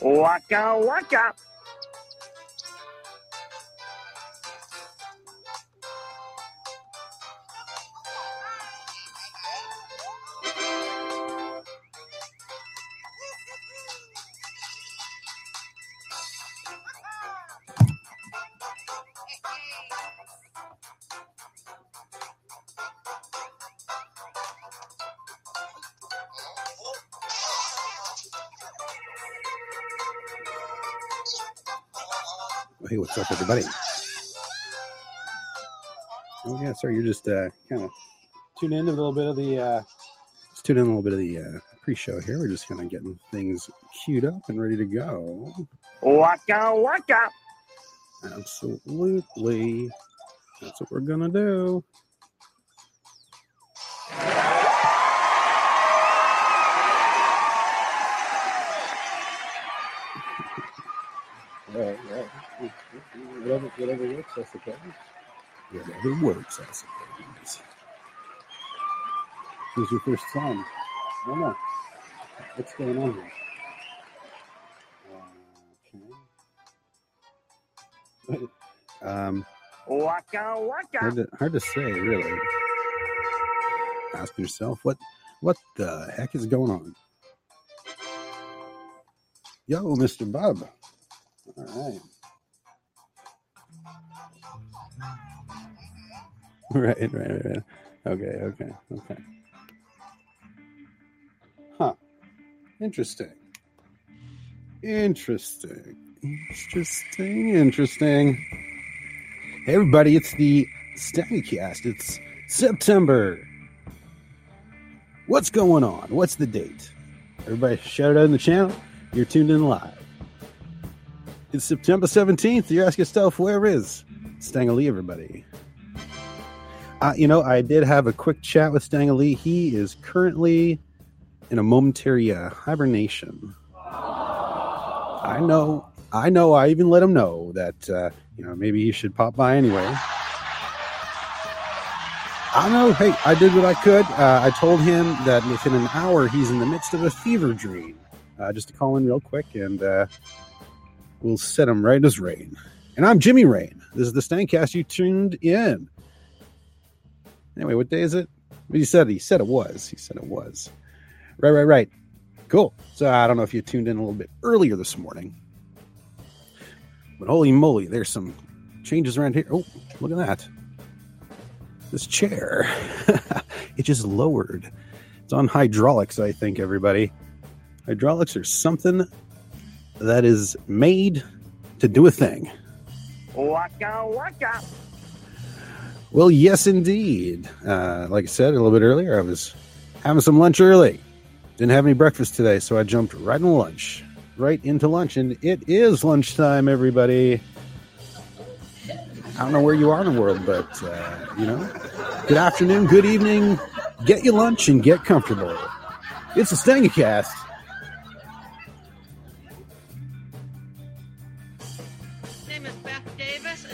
Waka waka. What's up, everybody? Oh yeah, sorry, you're just uh, kind of tune in a little bit of the uh, just tune in a little bit of the uh, pre-show here. We're just kind of getting things queued up and ready to go. Waka waka. Absolutely, that's what we're gonna do. Whatever works, I suppose. This is your first time. I don't know. What's going on here? Okay. Um, Waka waka. hard to, hard to say, really. Ask yourself, what, what the heck is going on? Yo, Mr. Bub. All right. Right, right, right. Okay, okay, okay. Huh. Interesting. Interesting. Interesting. Interesting. Hey, everybody, it's the Stangcast. It's September. What's going on? What's the date? Everybody, shout out in the channel. You're tuned in live. It's September 17th. You ask yourself, where is Stanley, everybody? Uh, you know, I did have a quick chat with Stanley. He is currently in a momentary uh, hibernation. I know, I know. I even let him know that uh, you know maybe he should pop by anyway. I know. Hey, I did what I could. Uh, I told him that within an hour he's in the midst of a fever dream. Uh, just to call in real quick, and uh, we'll set him right as rain. And I'm Jimmy Rain. This is the Stangcast. You tuned in. Anyway, what day is it? He said he said it was. He said it was. Right, right, right. Cool. So I don't know if you tuned in a little bit earlier this morning. But holy moly, there's some changes around here. Oh, look at that. This chair. it just lowered. It's on hydraulics, I think, everybody. Hydraulics are something that is made to do a thing. Waka waka. Well, yes, indeed. Uh, like I said a little bit earlier, I was having some lunch early. Didn't have any breakfast today, so I jumped right into lunch. Right into lunch. And it is lunchtime, everybody. I don't know where you are in the world, but, uh, you know, good afternoon, good evening. Get your lunch and get comfortable. It's a Stangacast.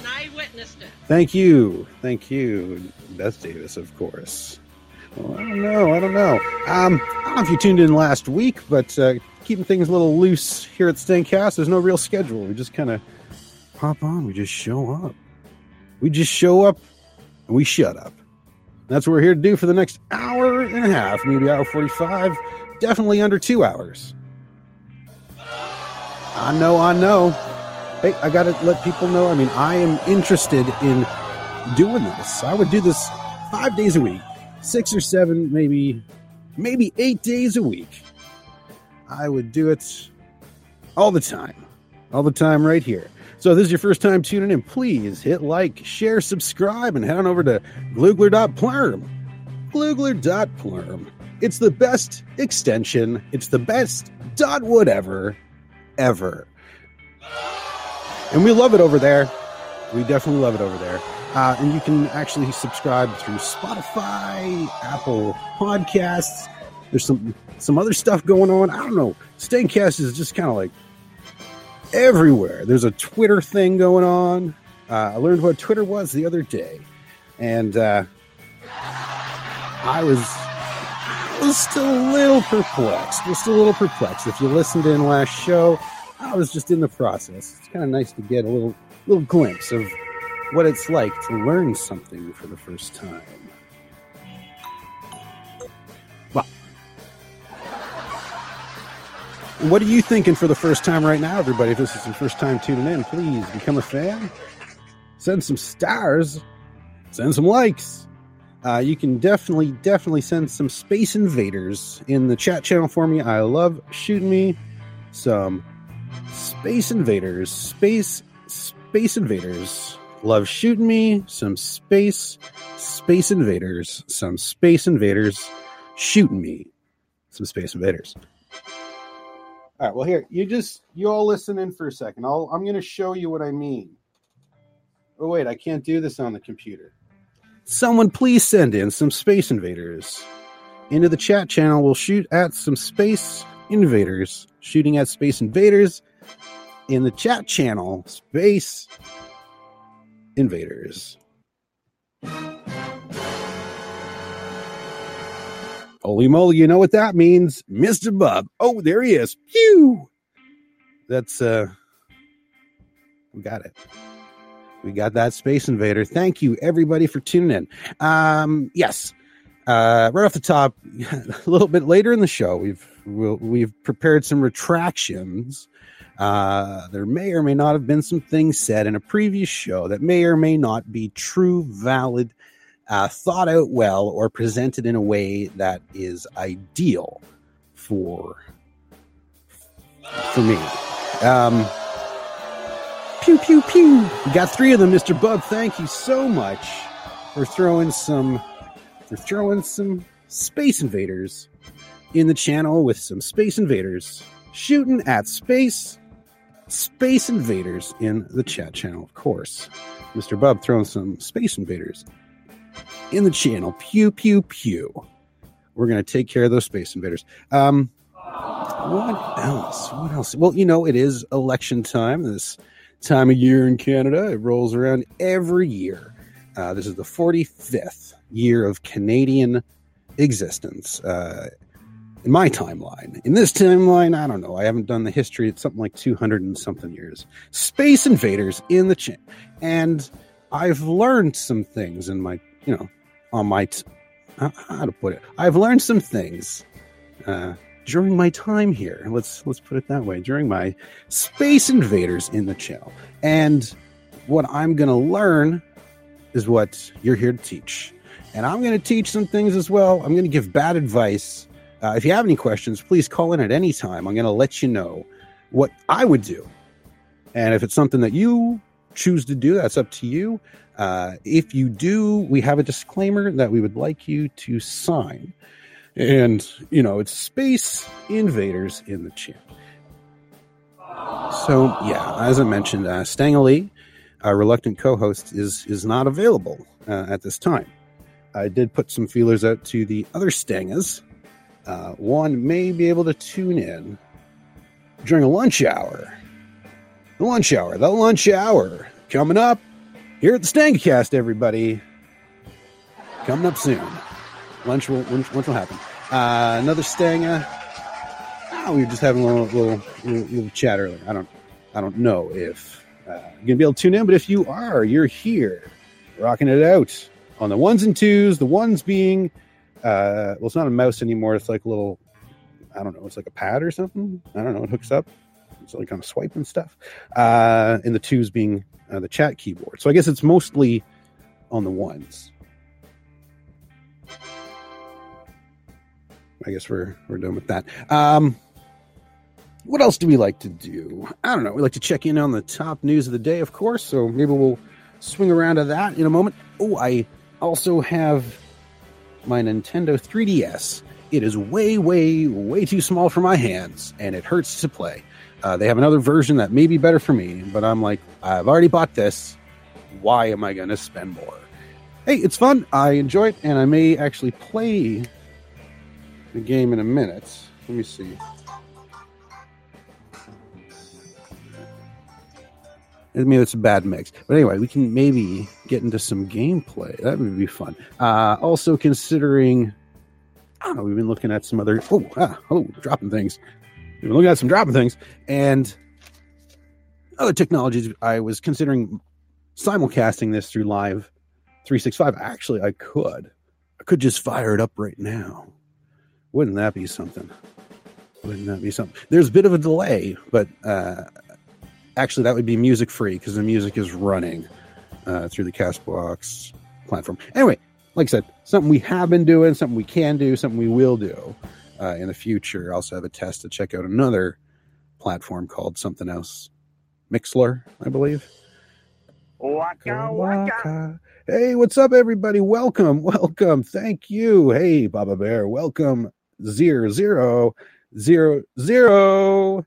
And I witnessed it. Thank you. Thank you, Beth Davis, of course. Well, I don't know. I don't know. Um, I don't know if you tuned in last week, but uh, keeping things a little loose here at Stangcast. There's no real schedule. We just kind of pop on. We just show up. We just show up and we shut up. That's what we're here to do for the next hour and a half, maybe hour 45, definitely under two hours. I know, I know. Hey, I got to let people know. I mean, I am interested in doing this. I would do this five days a week, six or seven, maybe, maybe eight days a week. I would do it all the time, all the time right here. So, if this is your first time tuning in, please hit like, share, subscribe, and head on over to glugler.plurm. Glugler.plurm. It's the best extension. It's the best dot whatever ever. And we love it over there. We definitely love it over there. Uh, and you can actually subscribe through Spotify, Apple Podcasts. There's some some other stuff going on. I don't know. Stangcast is just kind of like everywhere. There's a Twitter thing going on. Uh, I learned what Twitter was the other day, and uh, I was I was still a little perplexed. Just a little perplexed. If you listened in last show, I was just in the process. It's kind of nice to get a little little glimpse of what it's like to learn something for the first time. Well, what are you thinking for the first time right now, everybody? If this is your first time tuning in, please become a fan. Send some stars. Send some likes. Uh, you can definitely, definitely send some Space Invaders in the chat channel for me. I love shooting me some Space Invaders. Space, Space Invaders. Love shooting me some Space, Space Invaders. Some Space Invaders shooting me some Space Invaders. All right, well, here, you just, you all listen in for a second. I'll, I'm going to show you what I mean. Oh, wait, I can't do this on the computer. Someone please send in some Space Invaders into the chat channel. We'll shoot at some Space Invaders. Shooting at Space Invaders in the chat channel. Space Invaders. Holy moly, you know what that means? Mr. Bub. Oh, there he is. Phew. That's uh we got it. We got that Space Invader. Thank you, everybody, for tuning in. Um, yes, uh, right off the top, a little bit later in the show, we've we'll, we've prepared some retractions. Uh, there may or may not have been some things said in a previous show that may or may not be true, valid, uh, thought out well, or presented in a way that is ideal for for me. Um, Pew, pew, pew. We got three of them, Mr. Bub. Thank you so much for throwing some for throwing some space invaders in the channel with some space invaders shooting at space space invaders in the chat channel, of course. Mr. Bub throwing some space invaders in the channel. Pew pew pew. We're gonna take care of those space invaders. Um what else? What else? Well, you know, it is election time. This time of year in Canada. It rolls around every year. Uh, this is the 45th year of Canadian existence uh, in my timeline. In this timeline, I don't know. I haven't done the history. It's something like 200 and something years. Space Invaders in the chat. And I've learned some things in my, you know, on my, t- how to put it. I've learned some things. Uh, during my time here. Let's let's put it that way. During my Space Invaders in the channel, and what I'm going to learn is what you're here to teach, and I'm going to teach some things as well. I'm going to give bad advice. Uh, if you have any questions, please call in at any time. I'm going to let you know what I would do, and if it's something that you choose to do, that's up to you. Uh, if you do, we have a disclaimer that we would like you to sign. And, you know, it's Space Invaders in the channel. So, yeah, as I mentioned, uh, Stanley, our reluctant co host, is, is not available uh, at this time. I did put some feelers out to the other Stangas. Uh, one may be able to tune in during a lunch hour. The lunch hour, the lunch hour coming up here at the Stangacast, everybody. Coming up soon. Lunch will, lunch, lunch will happen. Uh, another Stanga. Oh, we were just having a little, little, little, little chat earlier. I don't, I don't know if uh, you're gonna be able to tune in, but if you are, you're here, rocking it out on the ones and twos. The ones being, uh, well, it's not a mouse anymore. It's like a little, I don't know. It's like a pad or something. I don't know. It hooks up. It's like kind of swiping stuff. Uh, and the twos being uh, the chat keyboard. So I guess it's mostly on the ones. I guess we're we're done with that. Um, what else do we like to do? I don't know. We like to check in on the top news of the day, of course. So maybe we'll swing around to that in a moment. Oh, I also have my Nintendo 3DS. It is way, way, way too small for my hands, and it hurts to play. Uh, they have another version that may be better for me, but I'm like, I've already bought this. Why am I going to spend more? Hey, it's fun. I enjoy it, and I may actually play the game in a minute. Let me see. I mean, it's a bad mix. But anyway, we can maybe get into some gameplay. That would be fun. Uh, also, considering, know, we've been looking at some other. Oh, ah, oh, dropping things. We've been looking at some dropping things. And other technologies. I was considering simulcasting this through Live 365. Actually, I could. I could just fire it up right now. Wouldn't that be something? Wouldn't that be something? There's a bit of a delay, but uh, actually, that would be music free because the music is running uh, through the Castbox platform. Anyway, like I said, something we have been doing, something we can do, something we will do uh, in the future. I also have a test to check out another platform called something else, Mixlr, I believe. Waka waka. Hey, what's up, everybody? Welcome, welcome. Thank you. Hey, Baba Bear, welcome. Zero zero zero zero.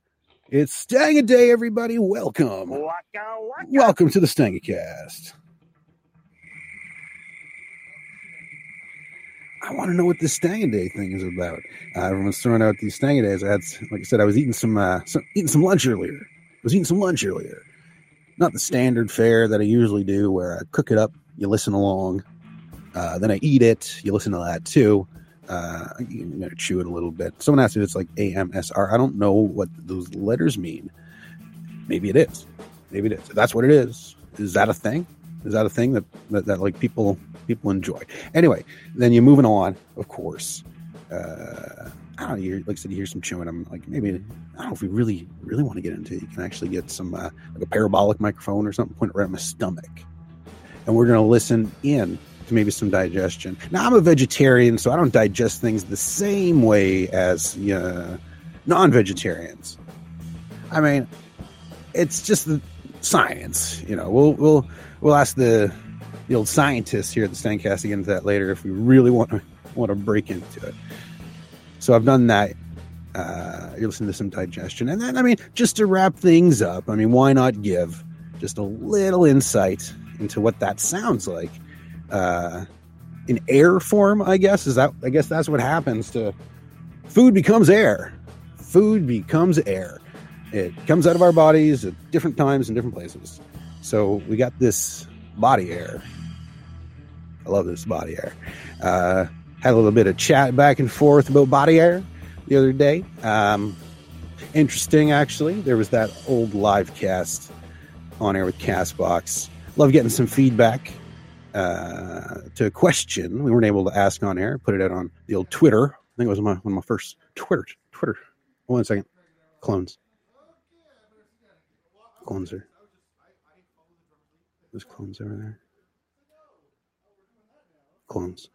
It's Stang a Day, everybody. Welcome. Waka waka. Welcome to the Stanga Cast. I want to know what this Stang a Day thing is about. Uh, everyone's throwing out these Stang a Days. I had, like I said, I was eating some, uh, some eating some lunch earlier. I was eating some lunch earlier. Not the standard fare that I usually do, where I cook it up, you listen along, uh, then I eat it, you listen to that too. Uh, I'm gonna chew it a little bit. Someone asked if it's like AMSR. I don't know what those letters mean. Maybe it is. Maybe it is. That's what it is. Is that a thing? Is that a thing that, that, that like people people enjoy? Anyway, then you're moving on, of course. Uh, I don't know. You like I said, you hear some chewing. I'm like, maybe I don't know if we really really want to get into it. You can actually get some uh, like a parabolic microphone or something, point it right in my stomach, and we're gonna listen in to maybe some digestion. Now I'm a vegetarian, so I don't digest things the same way as uh, non-vegetarians. I mean, it's just the science. You know, we'll we'll we'll ask the the old scientists here at the Stangcast to get into that later if we really want to want to break into it. So I've done that. Uh, you're listening to some digestion, and then I mean, just to wrap things up, I mean, why not give just a little insight into what that sounds like uh, in air form? I guess is that. I guess that's what happens to food becomes air. Food becomes air. It comes out of our bodies at different times and different places. So we got this body air. I love this body air. Uh, had a little bit of chat back and forth about body air the other day. Um, interesting, actually. There was that old live cast on air with Castbox. Love getting some feedback uh, to a question we weren't able to ask on air. Put it out on the old Twitter. I think it was my, one of my first Twitter. Twitter. One second. Clones. Clones are. There's clones over there. Clones.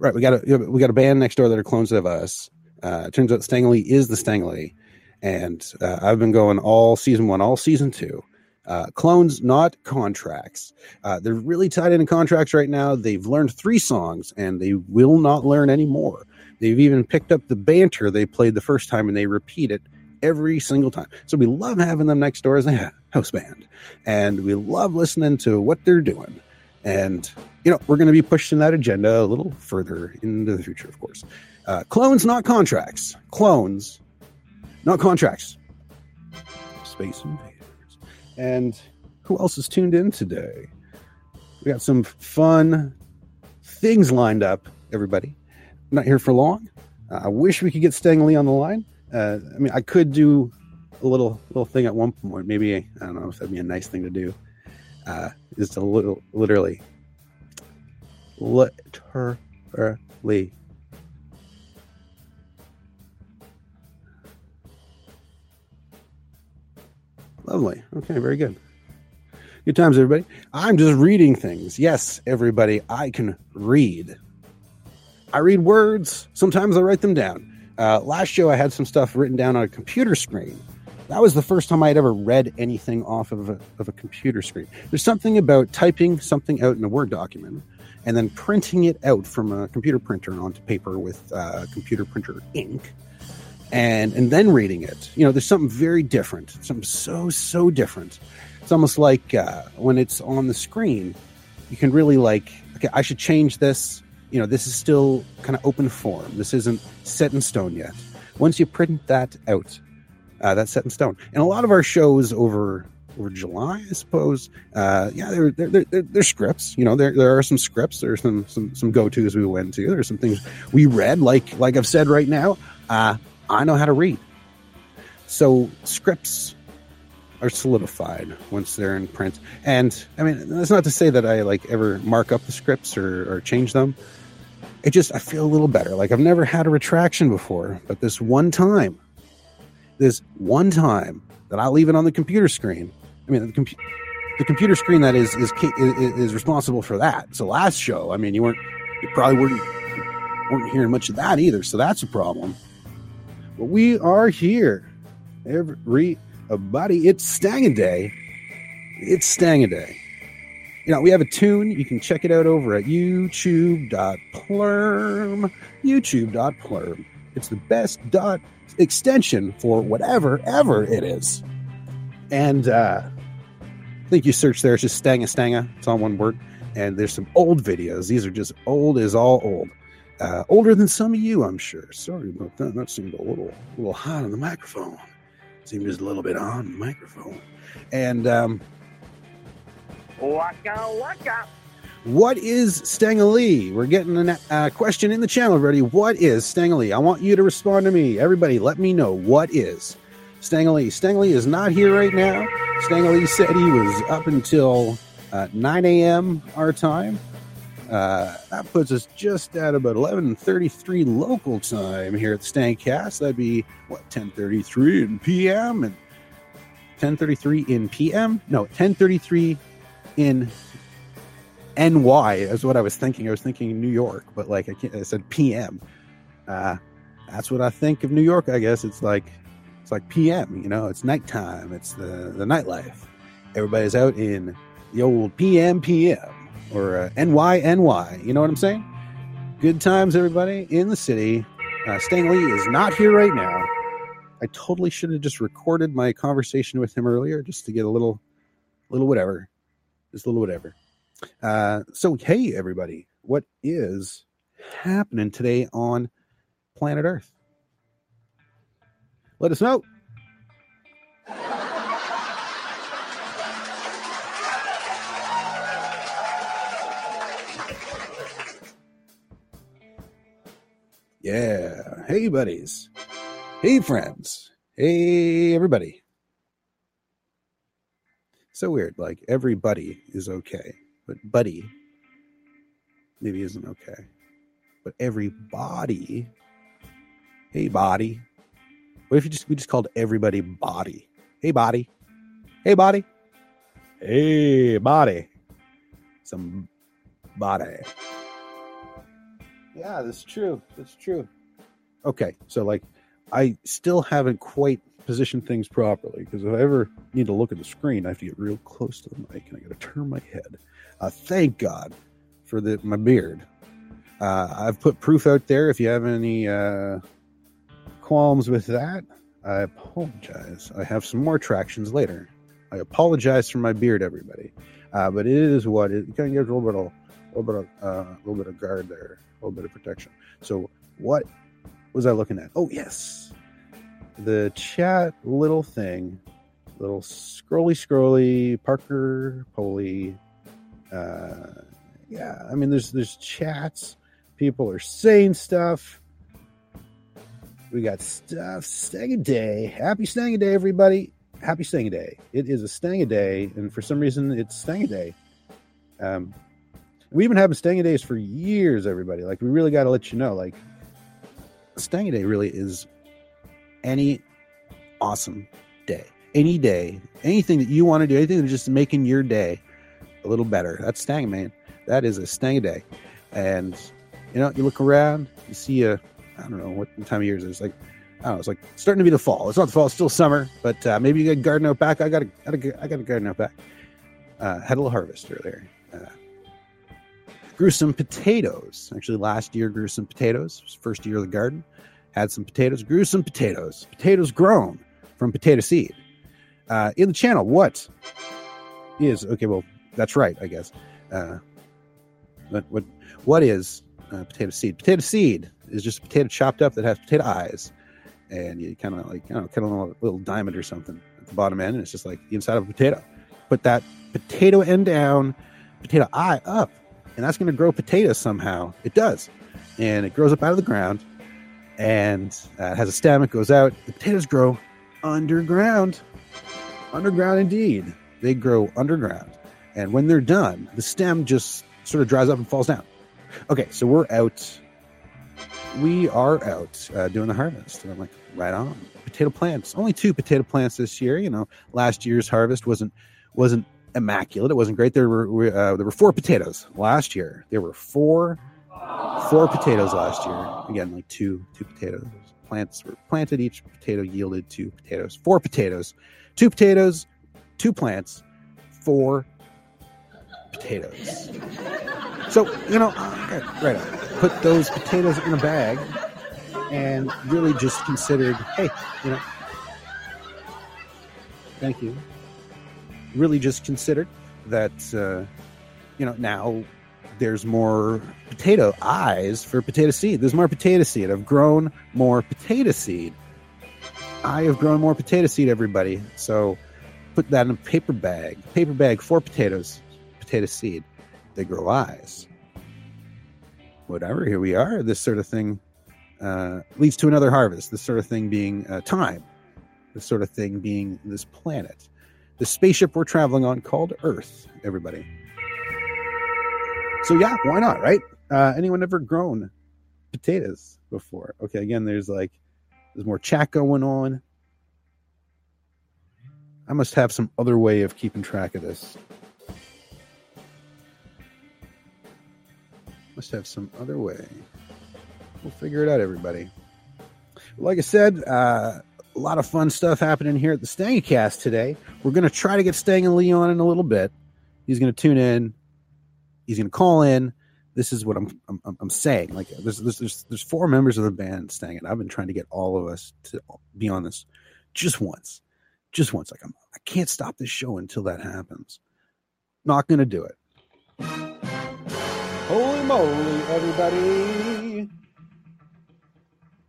Right, we got a we got a band next door that are clones of us. Uh, it turns out Stanley is the Stanley, and uh, I've been going all season one, all season two. Uh, clones, not contracts. Uh, they're really tied into contracts right now. They've learned three songs, and they will not learn any more. They've even picked up the banter they played the first time, and they repeat it every single time. So we love having them next door as a house band, and we love listening to what they're doing. And you know, we're going to be pushing that agenda a little further into the future, of course. Uh, clones, not contracts. Clones, not contracts. Space Invaders. And who else is tuned in today? We got some fun things lined up, everybody. I'm not here for long. I wish we could get Stang Lee on the line. Uh, I mean, I could do a little little thing at one point. Maybe I don't know if that'd be a nice thing to do. Uh, just a little, literally, literally. Lovely. Okay, very good. Good times, everybody. I'm just reading things. Yes, everybody, I can read. I read words. Sometimes I write them down. Uh, last show, I had some stuff written down on a computer screen. That was the first time I had ever read anything off of a, of a computer screen. There's something about typing something out in a Word document and then printing it out from a computer printer onto paper with uh, computer printer ink and and then reading it you know there's something very different something so so different it's almost like uh, when it's on the screen you can really like okay i should change this you know this is still kind of open form this isn't set in stone yet once you print that out uh, that's set in stone and a lot of our shows over over July, I suppose. Uh, yeah, there, there, there, there's scripts. You know, there, there are some scripts. There's some some some go tos we went to. There's some things we read. Like like I've said right now, uh, I know how to read. so scripts are solidified once they're in print. And I mean, that's not to say that I like ever mark up the scripts or, or change them. It just I feel a little better. Like I've never had a retraction before, but this one time, this one time that I leave it on the computer screen. I mean, the, compu- the computer screen that is, is is is responsible for that. So last show, I mean, you weren't you probably weren't weren't hearing much of that either. So that's a problem. But we are here, everybody. It's Stang Day. It's Stang Day. You know, we have a tune. You can check it out over at youtube.plurm. YouTube.plurm. It's the best dot extension for whatever ever it is. And uh, I think you search there, it's just Stanga Stanga. It's all one word. And there's some old videos. These are just old as all old. Uh, older than some of you, I'm sure. Sorry about that. That seemed a little, a little hot on the microphone. Seemed just a little bit on the microphone. And um, Waka waka. what is Stangley? We're getting a uh, question in the channel, everybody. What is Stangley? I want you to respond to me. Everybody, let me know what is Stangley. Stangley is not here right now. Stangley said he was up until uh, 9 a.m. our time. Uh, that puts us just at about 11:33 local time here at the Stangcast. That'd be what 10:33 in PM and 10:33 in PM. No, 10:33 in NY is what I was thinking. I was thinking New York, but like I, can't, I said PM. Uh, that's what I think of New York. I guess it's like it's like PM. You know, it's nighttime. It's the the nightlife. Everybody's out in the old PM PM or uh, NY NY. You know what I'm saying? Good times, everybody in the city. Uh, Stan Lee is not here right now. I totally should have just recorded my conversation with him earlier, just to get a little, little whatever, just a little whatever. Uh, so, hey, everybody, what is happening today on planet Earth? Let us know. Yeah. Hey, buddies. Hey, friends. Hey, everybody. So weird. Like, everybody is okay, but buddy maybe isn't okay. But everybody, hey, body. What if you just we just called everybody body? Hey, body. Hey, body. Hey, body. Some body. Yeah, that's true. That's true. Okay, so like, I still haven't quite positioned things properly because if I ever need to look at the screen, I have to get real close to the mic and I got to turn my head. Uh, thank God for the my beard. Uh, I've put proof out there. If you have any uh, qualms with that, I apologize. I have some more tractions later. I apologize for my beard, everybody. Uh, but it is what it kind of gives a little bit a little bit of, uh, a little bit of guard there, a little bit of protection. So, what was I looking at? Oh, yes, the chat little thing, little scrolly scrolly Parker Poley. Uh, yeah, I mean, there's there's chats. People are saying stuff. We got stuff. Stang Day. Happy Stang Day, everybody. Happy Stang Day. It is a Stang Day, and for some reason, it's Stang Day. Um, we've been having Stang Days for years, everybody. Like, we really got to let you know, like, Stang Day really is any awesome day. Any day, anything that you want to do, anything that's just making your day a little better. That's Stang, man. That is a Stang Day. And, you know, you look around, you see a, I don't know what time of year it is. Like, I don't know, it's like starting to be the fall. It's not the fall, it's still summer, but uh, maybe you got a garden out back. I got a, got a, I got a garden out back. Uh, had a little harvest earlier. Uh, grew some potatoes. Actually, last year grew some potatoes. First year of the garden. Had some potatoes. Grew some potatoes. Potatoes grown from potato seed. Uh, in the channel, what is okay? Well, that's right, I guess. Uh, what what what is uh, potato seed? Potato seed is just a potato chopped up that has potato eyes, and you kind of like you know kind of a little diamond or something at the bottom end, and it's just like the inside of a potato. Put that potato end down, potato eye up, and that's going to grow potatoes somehow. It does, and it grows up out of the ground, and uh, has a stem. It goes out. The potatoes grow underground. Underground indeed. They grow underground. And when they're done, the stem just sort of dries up and falls down. Okay, so we're out. We are out uh, doing the harvest. And I'm like, right on. Potato plants. Only two potato plants this year. You know, last year's harvest wasn't wasn't immaculate. It wasn't great. There were uh, there were four potatoes last year. There were four four potatoes last year. Again, like two two potatoes. Plants were planted. Each potato yielded two potatoes. Four potatoes. Two potatoes. Two plants. Four potatoes. So you know, right. Put those potatoes in a bag, and really just considered, hey, you know, thank you. Really just considered that, uh, you know, now there's more potato eyes for potato seed. There's more potato seed. I've grown more potato seed. I have grown more potato seed, everybody. So put that in a paper bag. Paper bag, for potatoes, potato seed. They grow eyes. Whatever, here we are. This sort of thing uh, leads to another harvest. This sort of thing being uh, time. This sort of thing being this planet. The spaceship we're traveling on called Earth, everybody. So yeah, why not, right? Uh, anyone ever grown potatoes before? Okay, again, there's like there's more chat going on. I must have some other way of keeping track of this. Must have some other way. We'll figure it out, everybody. Like I said, uh, a lot of fun stuff happening here at the Stangcast today. We're going to try to get Stang and Leon in a little bit. He's going to tune in. He's going to call in. This is what I'm I'm, I'm saying. Like there's, there's there's there's four members of the band Stang, and I've been trying to get all of us to be on this just once, just once. Like I'm, I can't stop this show until that happens. Not going to do it. Holy moly, everybody!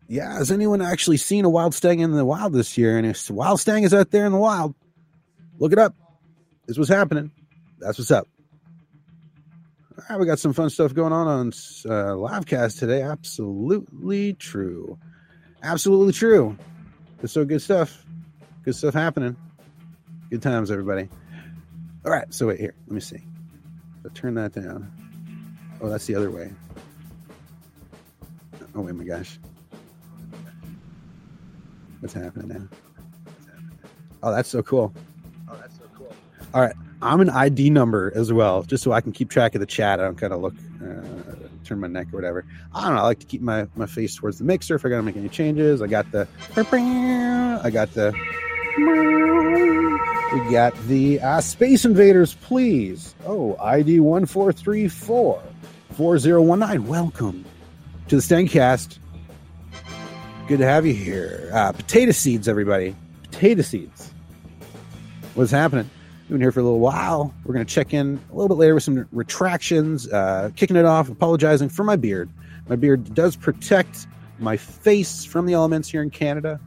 Yeah, has anyone actually seen a wild stang in the wild this year? And if wild stang is out there in the wild, look it up. This was happening. That's what's up. All right, we got some fun stuff going on on uh, Livecast today. Absolutely true. Absolutely true. It's so good stuff. Good stuff happening. Good times, everybody. All right, so wait here. Let me see. So turn that down. Oh, that's the other way. Oh, wait, my gosh. What's happening now? Oh, that's so cool. Oh, that's so cool. All right. I'm an ID number as well, just so I can keep track of the chat. I don't kind of look, uh, turn my neck or whatever. I don't know. I like to keep my, my face towards the mixer if I got to make any changes. I got the, I got the, we got the uh, Space Invaders, please. Oh, ID 1434 4019. Welcome to the Stangcast. Good to have you here. Uh, potato seeds, everybody. Potato seeds. What's happening? Been here for a little while. We're going to check in a little bit later with some retractions, uh, kicking it off, apologizing for my beard. My beard does protect my face from the elements here in Canada.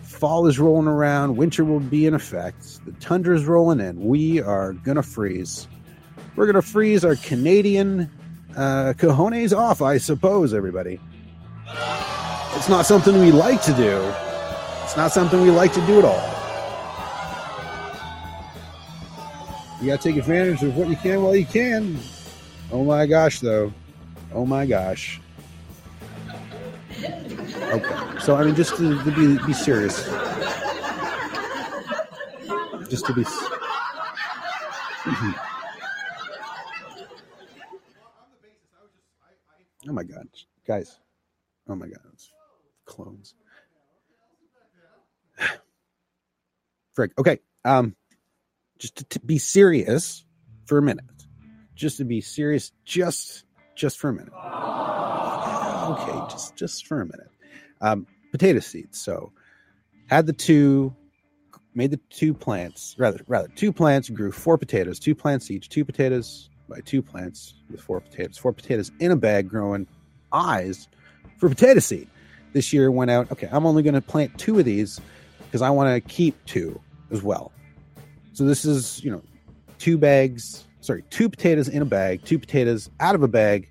Fall is rolling around. Winter will be in effect. The tundra is rolling in. We are going to freeze. We're going to freeze our Canadian uh, cojones off, I suppose, everybody. It's not something we like to do. It's not something we like to do at all. You got to take advantage of what you can while you can. Oh my gosh, though. Oh my gosh. Okay. So, I mean, just to, to be, be serious. Just to be. oh my God. Guys. Oh my God. Clones. Frick. Okay. Um, just to, to, be serious for a minute just to be serious just just for a minute okay just just for a minute um, potato seeds so had the two made the two plants rather rather two plants grew four potatoes two plants each two potatoes by two plants with four potatoes four potatoes in a bag growing eyes for potato seed this year went out okay i'm only going to plant two of these because i want to keep two as well so this is, you know, two bags, sorry, two potatoes in a bag, two potatoes out of a bag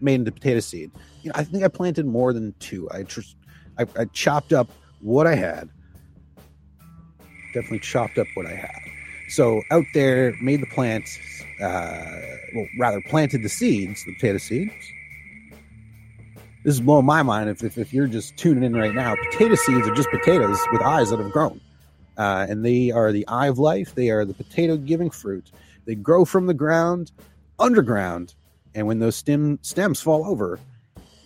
made into potato seed. You know, I think I planted more than two. I just I, I chopped up what I had definitely chopped up what I had. So out there, made the plants, uh, well, rather planted the seeds, the potato seeds. This is blowing my mind. If, if, if you're just tuning in right now, potato seeds are just potatoes with eyes that have grown. Uh, and they are the eye of life. They are the potato giving fruit. They grow from the ground, underground. And when those stem stems fall over,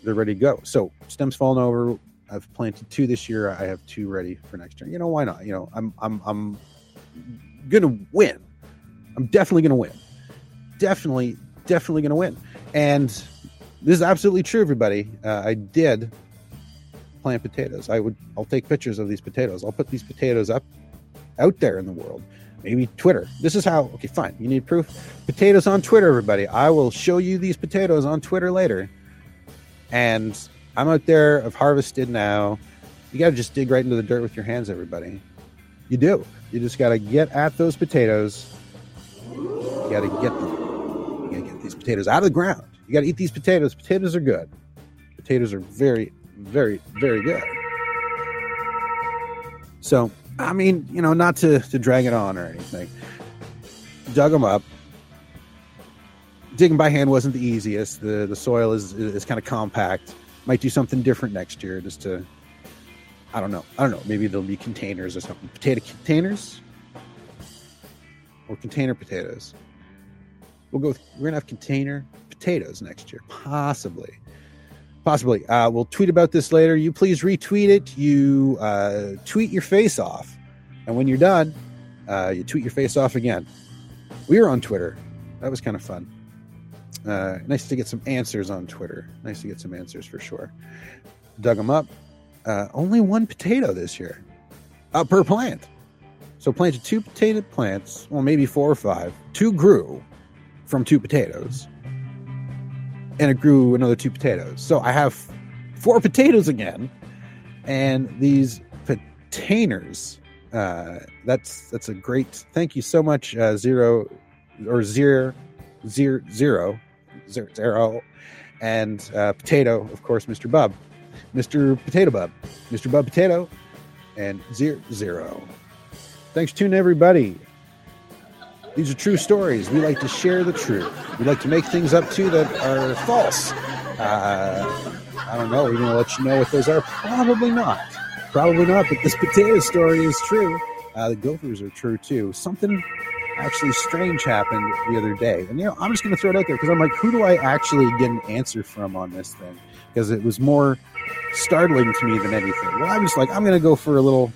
they're ready to go. So stems falling over. I've planted two this year. I have two ready for next year. You know why not? You know I'm I'm I'm gonna win. I'm definitely gonna win. Definitely definitely gonna win. And this is absolutely true, everybody. Uh, I did plant potatoes. I would I'll take pictures of these potatoes. I'll put these potatoes up out there in the world. Maybe Twitter. This is how okay, fine. You need proof. Potatoes on Twitter, everybody. I will show you these potatoes on Twitter later. And I'm out there, I've harvested now. You got to just dig right into the dirt with your hands, everybody. You do. You just got to get at those potatoes. You got to get them. You got to get these potatoes out of the ground. You got to eat these potatoes. Potatoes are good. Potatoes are very, very, very good. So, I mean, you know, not to, to drag it on or anything. Dug them up, digging by hand wasn't the easiest. The the soil is is kind of compact. Might do something different next year, just to. I don't know. I don't know. Maybe there'll be containers or something. Potato containers, or container potatoes. We'll go. With, we're gonna have container potatoes next year, possibly. Possibly. Uh, we'll tweet about this later. You please retweet it. You uh, tweet your face off, and when you're done, uh, you tweet your face off again. We were on Twitter. That was kind of fun. Uh, nice to get some answers on Twitter. Nice to get some answers for sure. Dug them up. Uh, only one potato this year uh, per plant. So planted two potato plants, well, maybe four or five. Two grew from two potatoes, and it grew another two potatoes. So I have four potatoes again, and these potatoes. Uh, that's that's a great. Thank you so much, uh, zero or zero zero zero zero, zero and uh, potato, of course, Mr. Bub, Mr. Potato Bub, Mr. Bub Potato, and zero zero. Thanks for tuning, everybody. These are true stories. We like to share the truth. We like to make things up too that are false. Uh, I don't know. We're going to let you know what those are. Probably not. Probably not. But this potato story is true. Uh, the gophers are true too. Something actually strange happened the other day. And, you know, I'm just going to throw it out there because I'm like, who do I actually get an answer from on this thing? Because it was more startling to me than anything. Well, I was like, I'm going to go for a little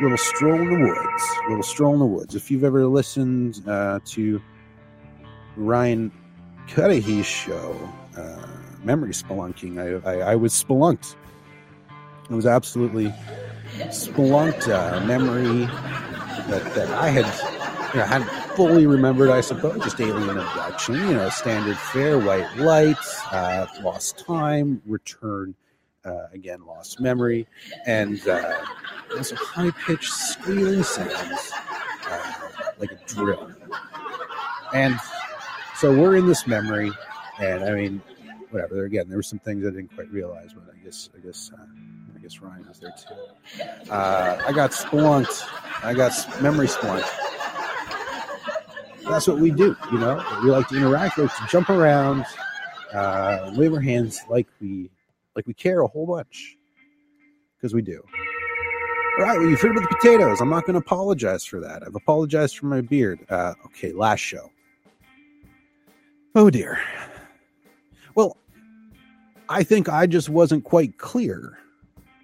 little stroll in the woods. Little stroll in the woods. If you've ever listened uh, to Ryan Cudahy's show, uh, Memory Spelunking, I, I, I, was spelunked. It was absolutely spelunked uh, memory that, that I had you know, hadn't fully remembered, I suppose, just alien abduction, you know, standard fare, white lights, uh, lost time, return, uh, again, lost memory, and uh, also high pitched squealing sounds uh, like a drill. And so we're in this memory, and I mean, whatever. Again, there were some things I didn't quite realize, but I guess, I guess, uh, I guess Ryan was there too. Uh, I got splunked. I got memory splunked that's what we do. You know, we like to interact, we like to jump around, uh, wave our hands like we like we care a whole bunch because we do. All right, well, you've heard about the potatoes. I'm not going to apologize for that. I've apologized for my beard. Uh, okay, last show. Oh dear. Well, I think I just wasn't quite clear.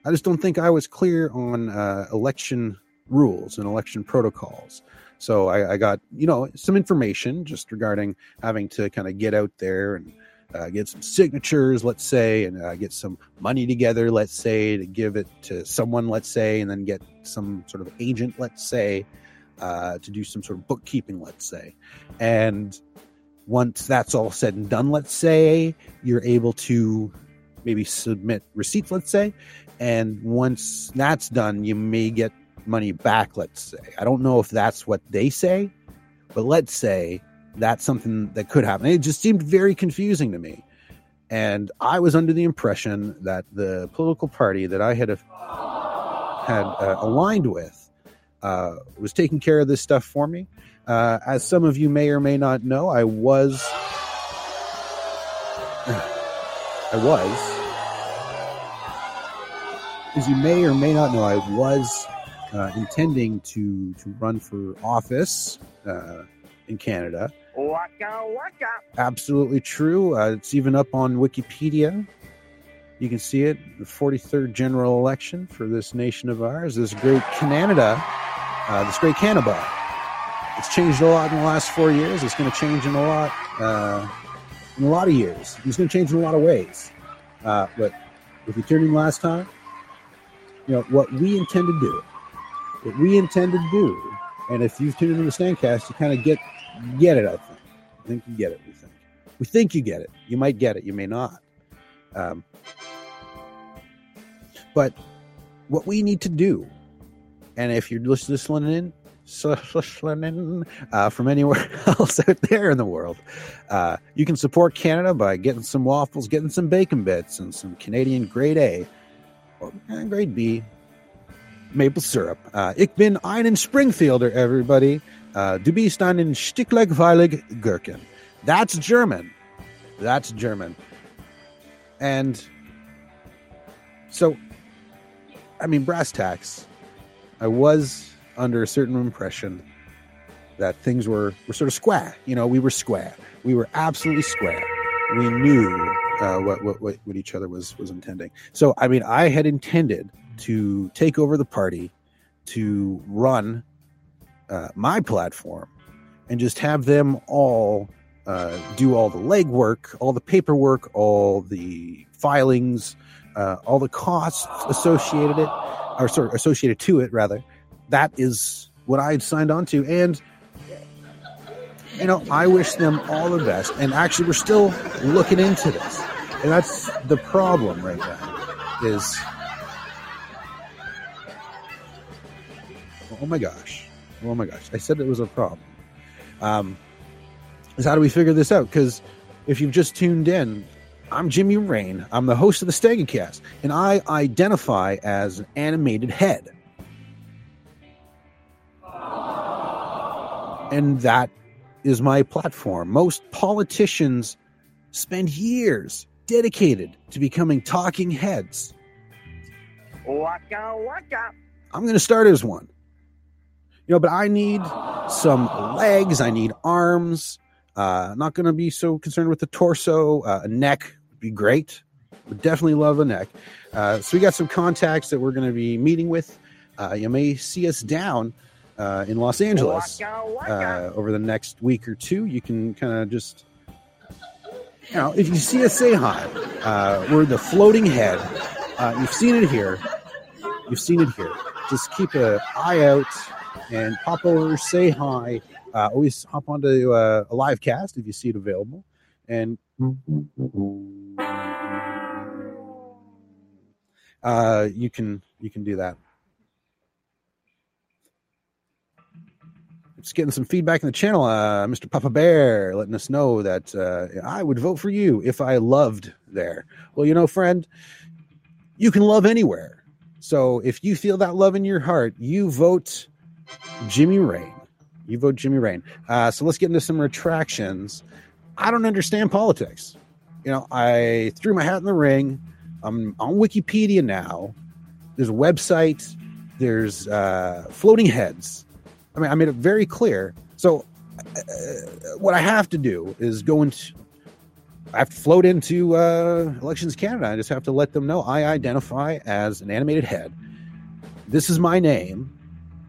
I just don't think I was clear on uh, election rules and election protocols. So I, I, got, you know, some information just regarding having to kind of get out there and uh, get some signatures, let's say, and uh, get some money together, let's say, to give it to someone, let's say, and then get some sort of agent, let's say, uh, to do some sort of bookkeeping, let's say. And once that's all said and done, let's say, you're able to maybe submit receipts, let's say. And once that's done, you may get money back, let's say. I don't know if that's what they say, but let's say that's something that could happen. It just seemed very confusing to me. And I was under the impression that the political party that I had had uh, aligned with uh, was taking care of this stuff for me. Uh, as some of you may or may not know, I was. I was. As you may or may not know, I was uh, intending to to run for office uh, in Canada. Waka waka. Absolutely true. Uh, it's even up on Wikipedia. You can see it. The 43rd general election for this nation of ours, this great Canada, uh, this great Canada. It's changed a lot in the last four years. It's going to change in a lot, uh, in a lot of years. It's going to change in a lot of ways. Uh, but if you tuned in last time, you know what we intend to do, what we intend to do, and if you've tuned into the Stangcast, you kind of get get it. I think. I think you get it. We think. We think you get it. You might get it. You may not. Um, but what we need to do, and if you're listening in, uh, from anywhere else out there in the world, uh, you can support Canada by getting some waffles, getting some bacon bits, and some Canadian grade A or eh, grade B maple syrup. Uh, ich bin einen Springfielder, everybody. Uh, du bist einen Sticklegweilig Gherkin. That's German. That's German. And so, I mean, brass tacks. I was under a certain impression that things were, were sort of square. You know, we were square. We were absolutely square. We knew uh, what, what, what, what each other was, was intending. So, I mean, I had intended to take over the party, to run uh, my platform, and just have them all uh, do all the legwork, all the paperwork, all the filings, uh, all the costs associated it, or sorry, associated to it rather. That is what I had signed on to, and you know, I wish them all the best. And actually, we're still looking into this, and that's the problem right now. Is oh my gosh, oh my gosh! I said it was a problem. Um, is how do we figure this out? Because if you've just tuned in, I'm Jimmy Rain. I'm the host of the Stangacast, and I identify as an animated head. And that is my platform. Most politicians spend years dedicated to becoming talking heads. Waka waka. I'm going to start as one. You know, but I need some legs, I need arms. Uh, not going to be so concerned with the torso. Uh, a neck would be great. Would definitely love a neck. Uh, so we got some contacts that we're going to be meeting with. Uh, you may see us down uh, in Los Angeles uh, over the next week or two. You can kind of just, you know, if you see us, say hi. Uh, we're the floating head. Uh, you've seen it here. You've seen it here. Just keep an eye out and pop over, say hi. Uh, always hop onto uh, a live cast if you see it available, and uh, you can you can do that. Just getting some feedback in the channel. Uh, Mr. Papa Bear letting us know that uh, I would vote for you if I loved there. Well, you know, friend, you can love anywhere. So if you feel that love in your heart, you vote Jimmy Rain. You vote Jimmy Rain. Uh, so let's get into some retractions. I don't understand politics. You know, I threw my hat in the ring. I'm on Wikipedia now. There's a website. There's uh, floating heads. I mean, I made it very clear. So, uh, what I have to do is go into. I have to float into uh, Elections Canada. I just have to let them know I identify as an animated head. This is my name.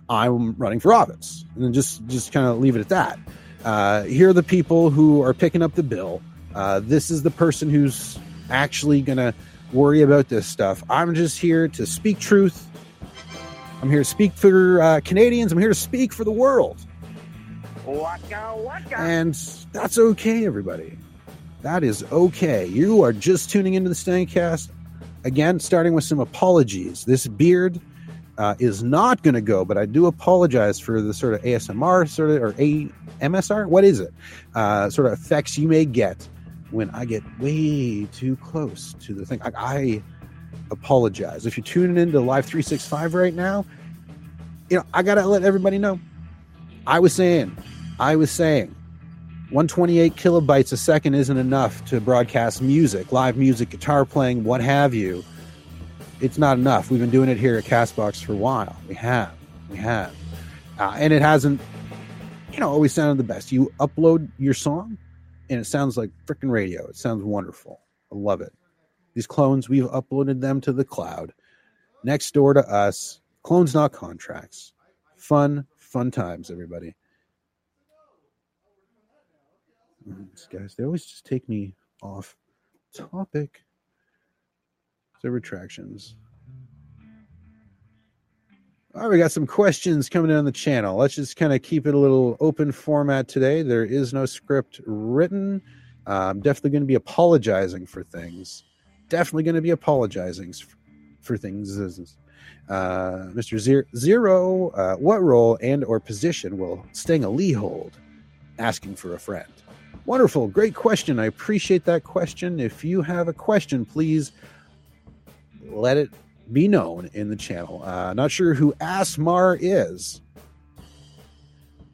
I'm running for office, and then just just kind of leave it at that. Uh, here are the people who are picking up the bill. Uh, this is the person who's actually going to worry about this stuff. I'm just here to speak truth. I'm here to speak for uh, Canadians. I'm here to speak for the world. Waka waka. And that's okay, everybody. That is okay. You are just tuning into the Stangcast. Again, starting with some apologies. This beard uh, is not going to go, but I do apologize for the sort of ASMR sort of or A MSR. What is it? Uh, sort of effects you may get when I get way too close to the thing. I, I apologize if you're tuning into Live 365 right now. you know, I gotta let everybody know. I was saying, I was saying, 128 kilobytes a second isn't enough to broadcast music, live music, guitar playing, what have you. It's not enough. We've been doing it here at Castbox for a while. We have, we have, uh, and it hasn't, you know, always sounded the best. You upload your song, and it sounds like freaking radio. It sounds wonderful. I love it. These clones, we've uploaded them to the cloud next door to us. Clones, not contracts. Fun, fun times, everybody. These guys, they always just take me off topic. So retractions. All right, we got some questions coming in on the channel. Let's just kind of keep it a little open format today. There is no script written. Uh, I'm definitely going to be apologizing for things. Definitely going to be apologizing for things. Uh, Mr. Zero, uh, what role and or position will Stang Lee hold? Asking for a friend. Wonderful, great question. I appreciate that question. If you have a question, please let it be known in the channel. Uh, not sure who Asmar is,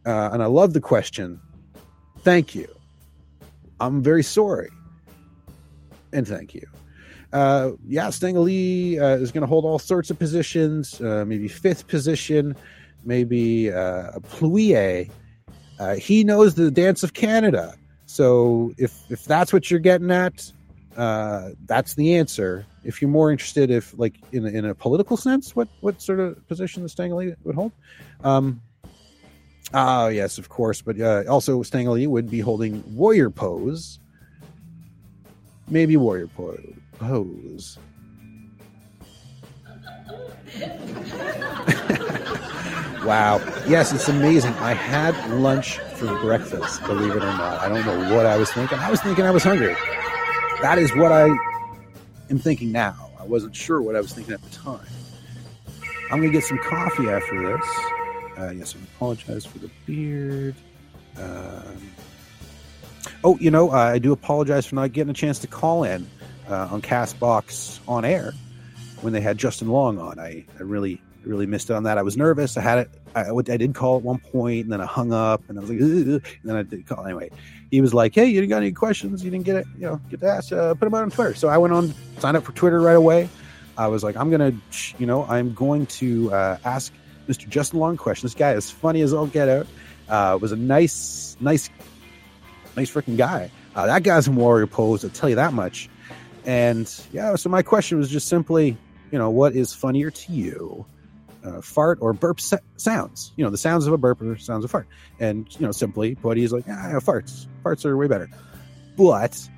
uh, and I love the question. Thank you. I'm very sorry, and thank you. Uh, yeah, Stang Lee uh, is going to hold all sorts of positions, uh, maybe fifth position, maybe uh, a. Uh, he knows the dance of Canada. So if if that's what you're getting at, that's the answer. If you're more interested, if like in in a political sense, what what sort of position the Stang Lee would hold? Um, ah, yes, of course, but uh, also Stang Lee would be holding warrior pose, maybe warrior pose. pose. wow. Yes, it's amazing. I had lunch for breakfast, believe it or not. I don't know what I was thinking. I was thinking I was hungry. That is what I am thinking now. I wasn't sure what I was thinking at the time. I'm going to get some coffee after this. Uh, yes, I apologize for the beard. Um, oh, you know, I do apologize for not getting a chance to call in uh, on Castbox on air when they had Justin Long on. I, I really, really missed it on that. I was nervous. I had it. I, I did call at one point, and then I hung up, and I was like, Ugh, and then I did call anyway. He was like, "Hey, you didn't got any questions? You didn't get it, you know, get to ask. Uh, put them out on Twitter." So I went on, signed up for Twitter right away. I was like, "I'm gonna, you know, I'm going to uh, ask Mr. Justin Long questions. This guy is funny as all get out. Uh, was a nice, nice, nice freaking guy. Uh, that guy's in warrior pose. I'll tell you that much." And yeah, so my question was just simply, you know, what is funnier to you? Uh, fart or burp sa- sounds. You know, the sounds of a burp or sounds of fart. And, you know, simply put, he's like, ah, farts. Farts are way better. But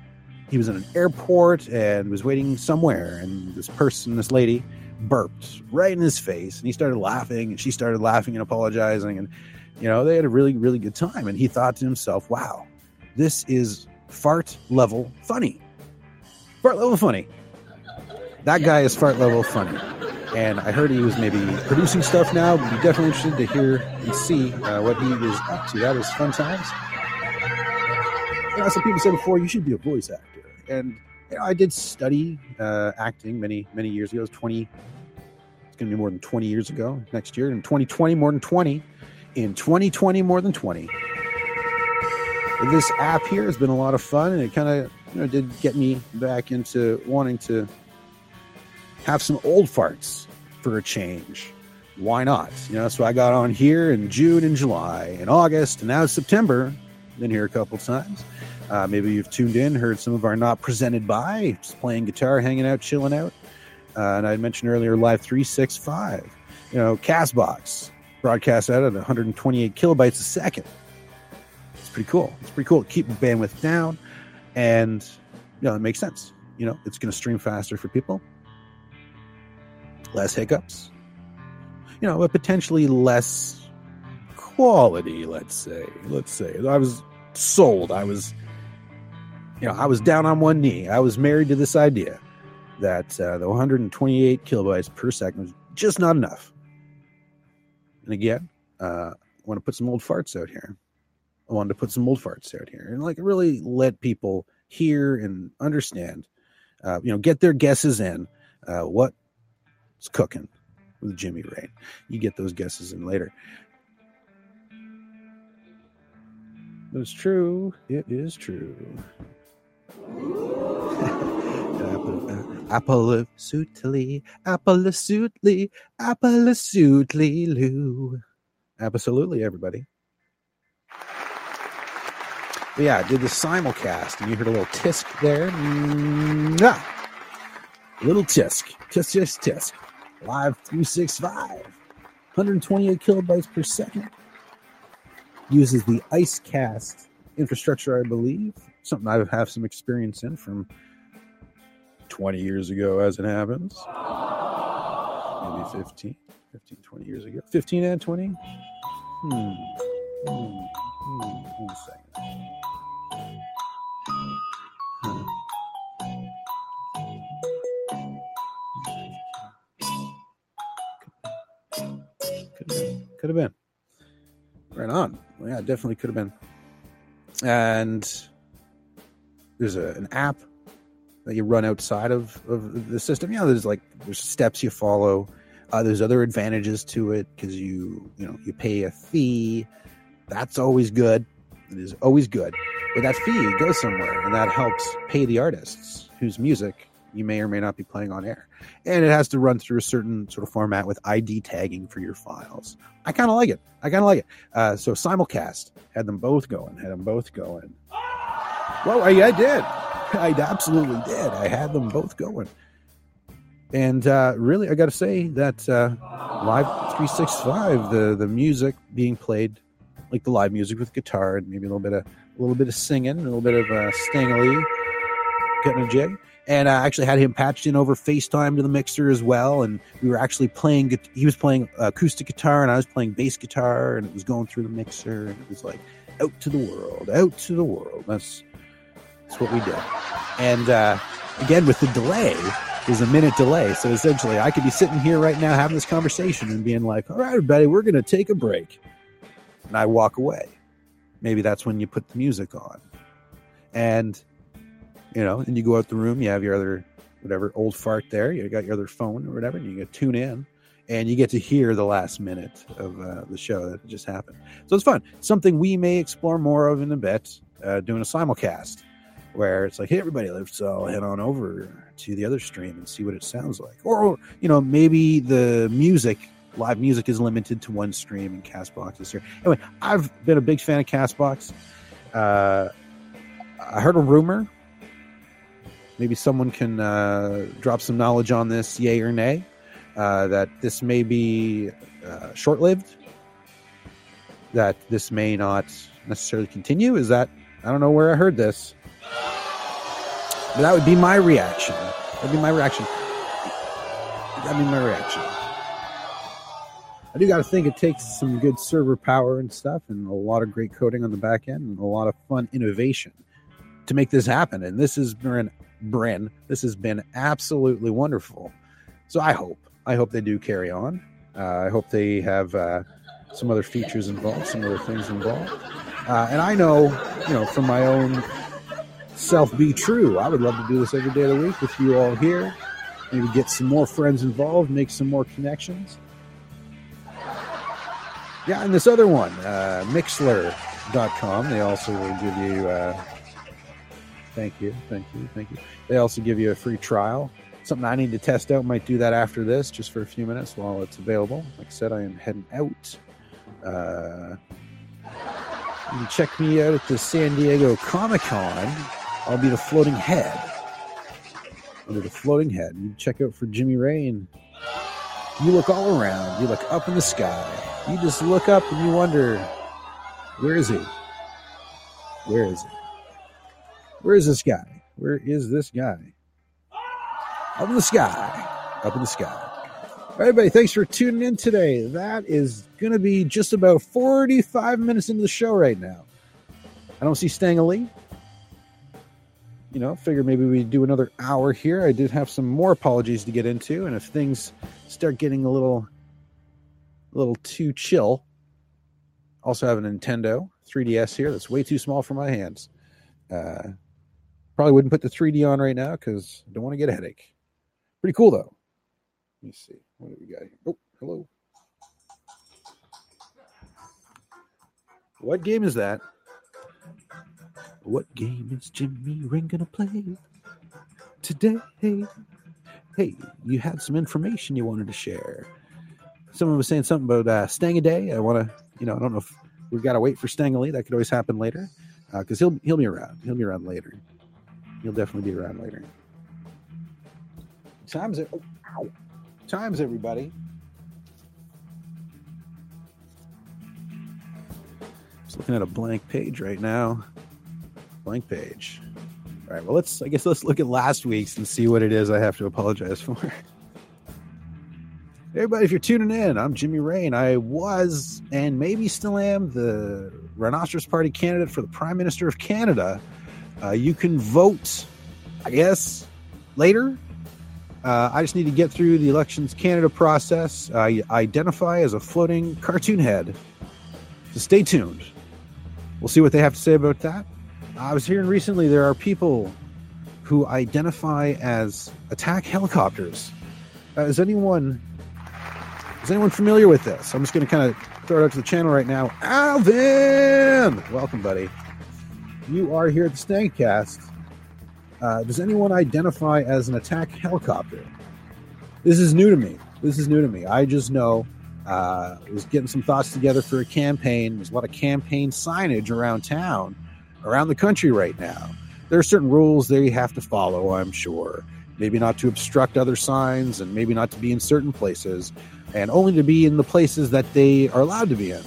he was in an airport and was waiting somewhere. And this person, this lady, burped right in his face. And he started laughing and she started laughing and apologizing. And, you know, they had a really, really good time. And he thought to himself, wow, this is fart level funny. Fart level funny. That guy is fart level funny and I heard he was maybe producing stuff now. Be definitely interested to hear and see uh, what he is up to. That is fun times. You know, some people said before you should be a voice actor, and you know, I did study uh, acting many many years ago. Twenty. It's going to be more than twenty years ago next year. In twenty twenty, more than twenty. In twenty twenty, more than twenty. This app here has been a lot of fun, and it kind of you know did get me back into wanting to have some old farts for a change. Why not? You know, so I got on here in June and July and August, and now it's September. Been here a couple times. Uh, maybe you've tuned in, heard some of our not presented by, just playing guitar, hanging out, chilling out. Uh, and I mentioned earlier Live 365. You know, Castbox broadcast out at 128 kilobytes a second. It's pretty cool. It's pretty cool. Keep bandwidth down, and you know, it makes sense. You know, it's going to stream faster for people less hiccups, you know, but potentially less quality, let's say. Let's say. I was sold. I was, you know, I was down on one knee. I was married to this idea that uh, the 128 kilobytes per second was just not enough. And again, uh, I want to put some old farts out here. I wanted to put some old farts out here and like really let people hear and understand, uh, you know, get their guesses in uh, what it's cooking. with Jimmy Rain. You get those guesses in later. It's true. It is true. Absolutely, absolutely, absolutely, Lou. Absolutely, everybody. But yeah, I did the simulcast, and you heard a little tisk there. Mwah! Little tisk, tisk, tisk, tisk. Live 365, 128 kilobytes per second. Uses the IceCast infrastructure, I believe. Something I have some experience in from 20 years ago, as it happens. Maybe 15, 15, 20 years ago. 15 and 20? Hmm. Hmm. Hmm. One second. Could have been. Right on. Yeah, definitely could have been. And there's a, an app that you run outside of, of the system. Yeah, there's like there's steps you follow. Uh, there's other advantages to it because you you know you pay a fee. That's always good. It is always good. But that fee goes somewhere, and that helps pay the artists whose music you may or may not be playing on air. And it has to run through a certain sort of format with ID tagging for your files. I kind of like it. I kind of like it. Uh, so Simulcast had them both going. Had them both going. Well, I, I did. I absolutely did. I had them both going. And uh, really, I got to say that uh, Live 365, the the music being played, like the live music with guitar and maybe a little bit of a little bit of singing, a little bit of uh, Stanley getting a jig. And I actually had him patched in over FaceTime to the mixer as well. And we were actually playing, he was playing acoustic guitar and I was playing bass guitar and it was going through the mixer. And it was like, out to the world, out to the world. That's, that's what we did. And uh, again, with the delay, there's a minute delay. So essentially, I could be sitting here right now having this conversation and being like, all right, everybody, we're going to take a break. And I walk away. Maybe that's when you put the music on. And, you know, and you go out the room, you have your other, whatever, old fart there, you got your other phone or whatever, and you get tune in and you get to hear the last minute of uh, the show that just happened. So it's fun. Something we may explore more of in a bit, uh, doing a simulcast where it's like, hey, everybody, let's all head on over to the other stream and see what it sounds like. Or, you know, maybe the music, live music is limited to one stream and Castbox is here. Anyway, I've been a big fan of Castbox. Uh, I heard a rumor. Maybe someone can uh, drop some knowledge on this, yay or nay, uh, that this may be uh, short lived, that this may not necessarily continue. Is that, I don't know where I heard this. But that would be my reaction. That'd be my reaction. That'd be my reaction. I do got to think it takes some good server power and stuff, and a lot of great coding on the back end, and a lot of fun innovation to make this happen. And this has been, Bren, this has been absolutely wonderful. So I hope, I hope they do carry on. Uh, I hope they have uh, some other features involved, some other things involved. Uh, and I know, you know, from my own self be true. I would love to do this every day of the week with you all here. Maybe get some more friends involved, make some more connections. Yeah, and this other one, uh, Mixlr.com, they also will give you, uh, thank you, thank you, thank you. They also give you a free trial. Something I need to test out. Might do that after this, just for a few minutes while it's available. Like I said, I am heading out. Uh, you can check me out at the San Diego Comic Con. I'll be the floating head. Under the floating head. You check out for Jimmy Rain. You look all around. You look up in the sky. You just look up and you wonder, where is he? Where is he? Where is this guy? Where is this guy? Up in the sky. Up in the sky. All right, everybody, thanks for tuning in today. That is going to be just about 45 minutes into the show right now. I don't see Stanley. You know, figure maybe we do another hour here. I did have some more apologies to get into, and if things start getting a little, a little too chill, also have a Nintendo 3DS here that's way too small for my hands. Uh, probably wouldn't put the 3D on right now because I don't want to get a headache. Pretty cool though. Let me see. What do we got here? Oh, Hello. What game is that? What game is Jimmy Rain gonna play today? Hey, you had some information you wanted to share. Someone was saying something about uh, Stang a Day. I want to, you know, I don't know if we've got to wait for Stangley. That could always happen later, because he'll he'll be around. He'll be around later. He'll definitely be around later. Times. Oh, ow. Times everybody. Just looking at a blank page right now. Blank page. All right. Well, let's. I guess let's look at last week's and see what it is I have to apologize for. Everybody, if you're tuning in, I'm Jimmy Rain. I was and maybe still am the Rhinoceros Party candidate for the Prime Minister of Canada. Uh, you can vote, I guess, later. Uh, I just need to get through the Elections Canada process. I identify as a floating cartoon head. So stay tuned. We'll see what they have to say about that. I was hearing recently there are people who identify as attack helicopters. Uh, is anyone is anyone familiar with this? I'm just going to kind of throw it out to the channel right now. Alvin, welcome, buddy. You are here at the Stangcast. Uh, does anyone identify as an attack helicopter? This is new to me. This is new to me. I just know uh, was getting some thoughts together for a campaign. There's a lot of campaign signage around town, around the country right now. There are certain rules they have to follow, I'm sure. Maybe not to obstruct other signs and maybe not to be in certain places and only to be in the places that they are allowed to be in.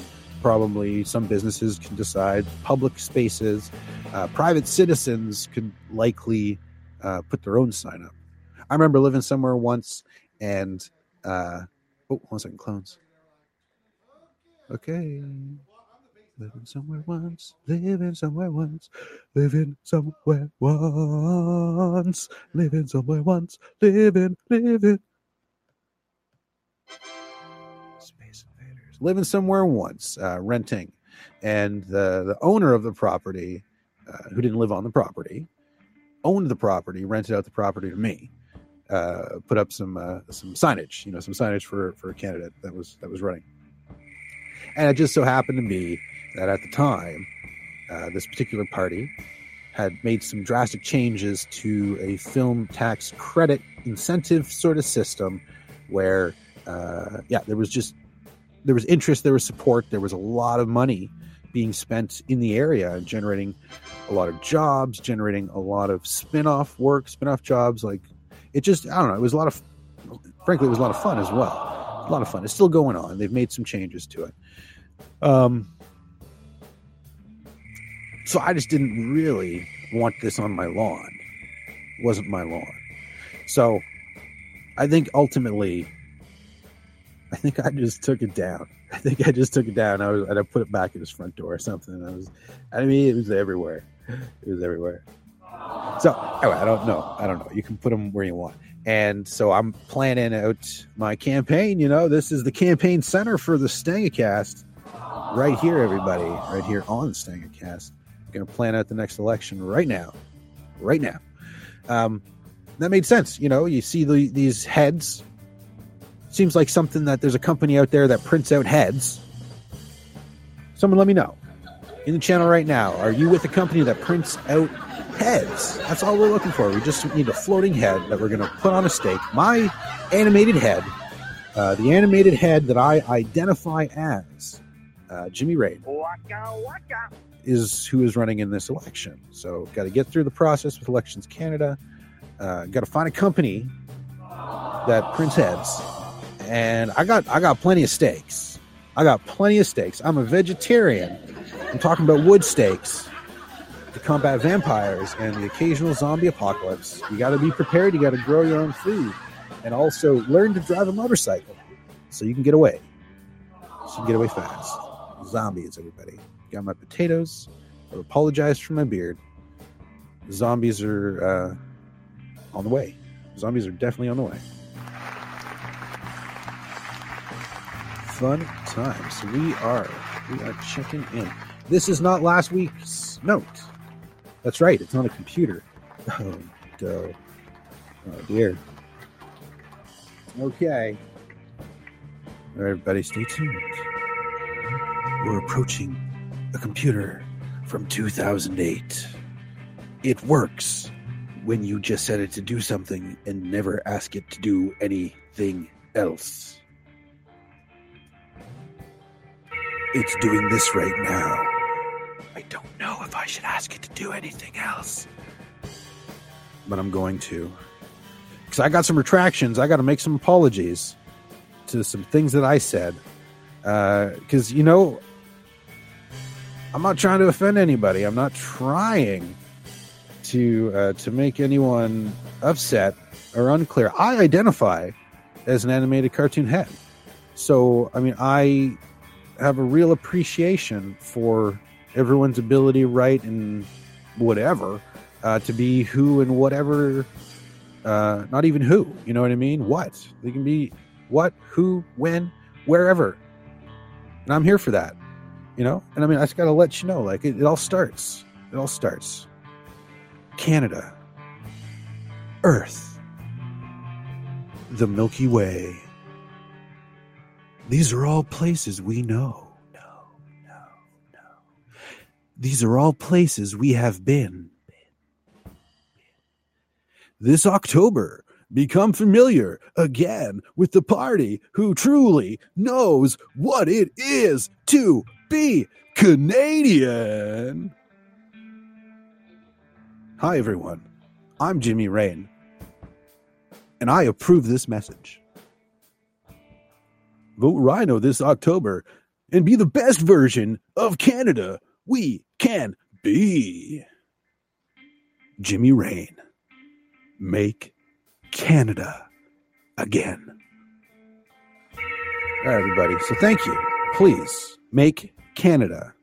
Probably some businesses can decide, public spaces, uh, private citizens could likely uh, put their own sign up. I remember living somewhere once and, uh, oh, one second, clones. Okay. Living somewhere once, living somewhere once, living somewhere once, living somewhere once, living, living. Living somewhere once, uh, renting, and the the owner of the property, uh, who didn't live on the property, owned the property, rented out the property to me. Uh, put up some uh, some signage, you know, some signage for for a candidate that was that was running. And it just so happened to be that at the time, uh, this particular party had made some drastic changes to a film tax credit incentive sort of system where uh, yeah, there was just there was interest, there was support, there was a lot of money being spent in the area, generating a lot of jobs, generating a lot of spin-off work, spin-off jobs. Like it just, I don't know, it was a lot of, frankly, it was a lot of fun as well. A lot of fun. It's still going on. They've made some changes to it. Um, so I just didn't really want this on my lawn. It wasn't my lawn. So I think ultimately I think I just took it down. I think I just took it down. I was, and I put it back at his front door or something. I was, I mean, it was everywhere. It was everywhere. So anyway, I don't know. I don't know. You can put them where you want. And so I'm planning out my campaign. You know, this is the campaign center for the Stangacast, right here, everybody, right here on the Stangacast. I'm gonna plan out the next election right now, right now. Um, that made sense. You know, you see the, these heads Seems like something that there's a company out there that prints out heads. Someone let me know in the channel right now. Are you with a company that prints out heads? That's all we're looking for. We just need a floating head that we're going to put on a stake. My animated head, uh, the animated head that I identify as uh, Jimmy Rain, Waka waka. is who is running in this election. So, got to get through the process with Elections Canada. Uh, got to find a company that prints heads, and I got I got plenty of steaks. I got plenty of steaks. I'm a vegetarian. I'm talking about wood steaks to combat vampires and the occasional zombie apocalypse. You got to be prepared. You got to grow your own food, and also learn to drive a motorcycle so you can get away. So you can get away fast. Zombies, everybody. Got my potatoes. I apologize for my beard. Zombies are uh, on the way. Zombies are definitely on the way. Fun times. We are we are checking in. This is not last week's note. That's right. It's on a computer. Oh. Oh dear. Okay. All right, Everybody, stay tuned. We're approaching a computer from 2008. It works when you just set it to do something and never ask it to do anything else. It's doing this right now. I don't know if I should ask it to do anything else. But I'm going to. Because I got some retractions. I got to make some apologies to some things that I said. Because, you know, I'm not trying to offend anybody. I'm not trying to uh, to make anyone upset or unclear. I identify as an animated cartoon head, so I mean I have a real appreciation for everyone's ability, right, and whatever uh, to be who and whatever. Uh, not even who, you know what I mean? What they can be, what, who, when, wherever, and I'm here for that, you know. And I mean, I just got to let you know, like it, it all starts. It all starts Canada, Earth, the Milky Way. These are all places we know. No, no, no. These are all places we have been. This October, become familiar again with the party who truly knows what it is to be Canadian. Hi, everyone. I'm Jimmy Rain, and I approve this message. Vote Rhino this October and be the best version of Canada we can be. Jimmy Rain. Make Canada again. All right, everybody. So thank you. Please make Canada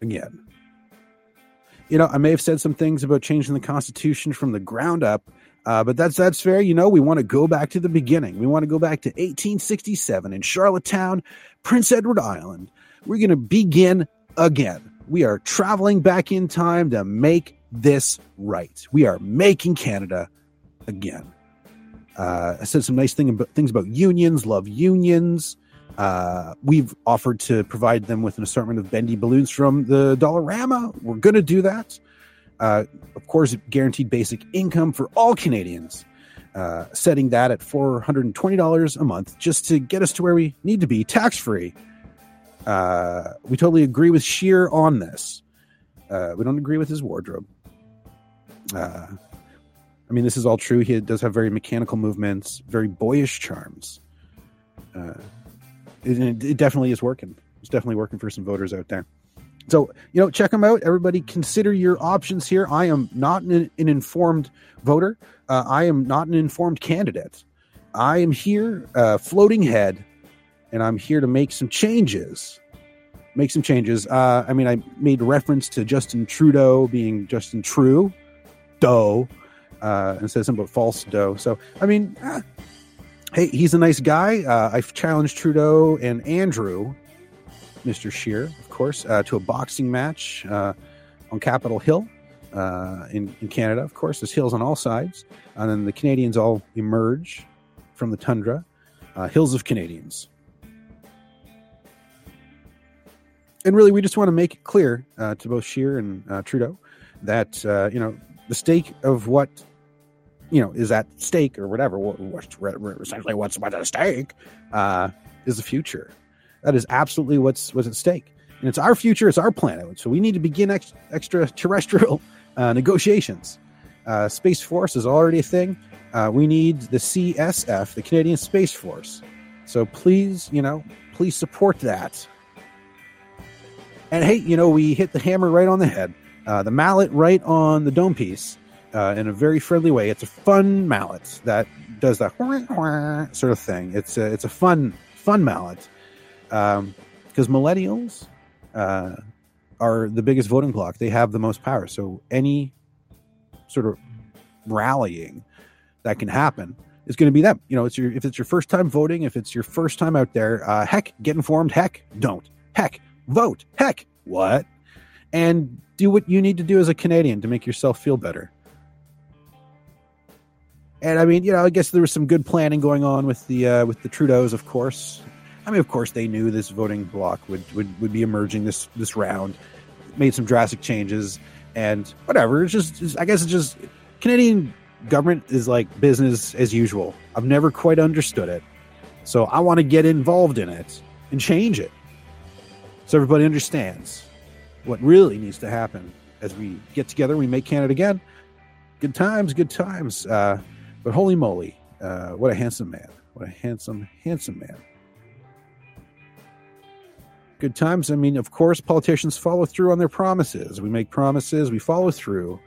again you know, I may have said some things about changing the Constitution from the ground up, uh, but that's that's fair. You know, we want to go back to the beginning. We want to go back to 1867 in Charlottetown, Prince Edward Island. We're going to begin again. We are traveling back in time to make this right. We are making Canada again. Uh, I said some nice thing about, things about unions, love unions. Uh, we've offered to provide them with an assortment of bendy balloons from the Dollarama. We're going to do that. Uh, of course, guaranteed basic income for all Canadians, uh, setting that at $420 a month just to get us to where we need to be tax free. Uh, we totally agree with Scheer on this. Uh, we don't agree with his wardrobe. Uh, I mean, this is all true. He does have very mechanical movements, very boyish charms. It, it definitely is working. It's definitely working for some voters out there. So, you know, check them out. Everybody consider your options here. I am not an, an informed voter. Uh, I am not an informed candidate. I am here, uh, floating head, and I'm here to make some changes. Make some changes. Uh, I mean, I made reference to Justin Trudeau being Justin True, Doe, uh, and said something about false Doe. So, I mean, ah, hey, he's a nice guy. Uh, I've challenged Trudeau and Andrew, Mr. Scheer, of course, uh, to a boxing match uh, on Capitol Hill uh, in, in Canada. Of course, there's hills on all sides. And then the Canadians all emerge from the tundra, uh, hills of Canadians. And really, we just want to make it clear uh, to both Scheer and Trudeau that, you know, the stake of what you know is at stake or whatever what's essentially what's what's at stake uh, is the future that is absolutely what's what's at stake. And it's our future it's our planet. So we need to begin ex- extraterrestrial uh, negotiations. Uh, space force is already a thing. Uh, we need the csf the canadian space force. So please you know please support that. And hey you know we hit the hammer right on the head. Uh, the mallet right on the dome piece uh, in a very friendly way. It's a fun mallet that does that sort of thing. It's a it's a fun fun mallet because um, millennials uh, are the biggest voting bloc. They have the most power. So any sort of rallying that can happen is going to be them. You know, it's your if it's your first time voting, if it's your first time out there, uh, heck, get informed. Heck, don't. Heck, vote. Heck, what? And do what you need to do as a Canadian to make yourself feel better. And I mean, you know, I guess there was some good planning going on with the uh, with the Trudeaus, of course. I mean, of course, they knew this voting block would, would, would be emerging this this round. Made some drastic changes, and whatever. It's just, it's, I guess, it's just Canadian government is like business as usual. I've never quite understood it, so I want to get involved in it and change it, so everybody understands what really needs to happen as we get together. We make Canada again. Good times, good times. Uh, but holy moly, uh, what a handsome man! What a handsome, handsome man good times. I mean, of course, politicians follow through on their promises. We make promises, we follow through.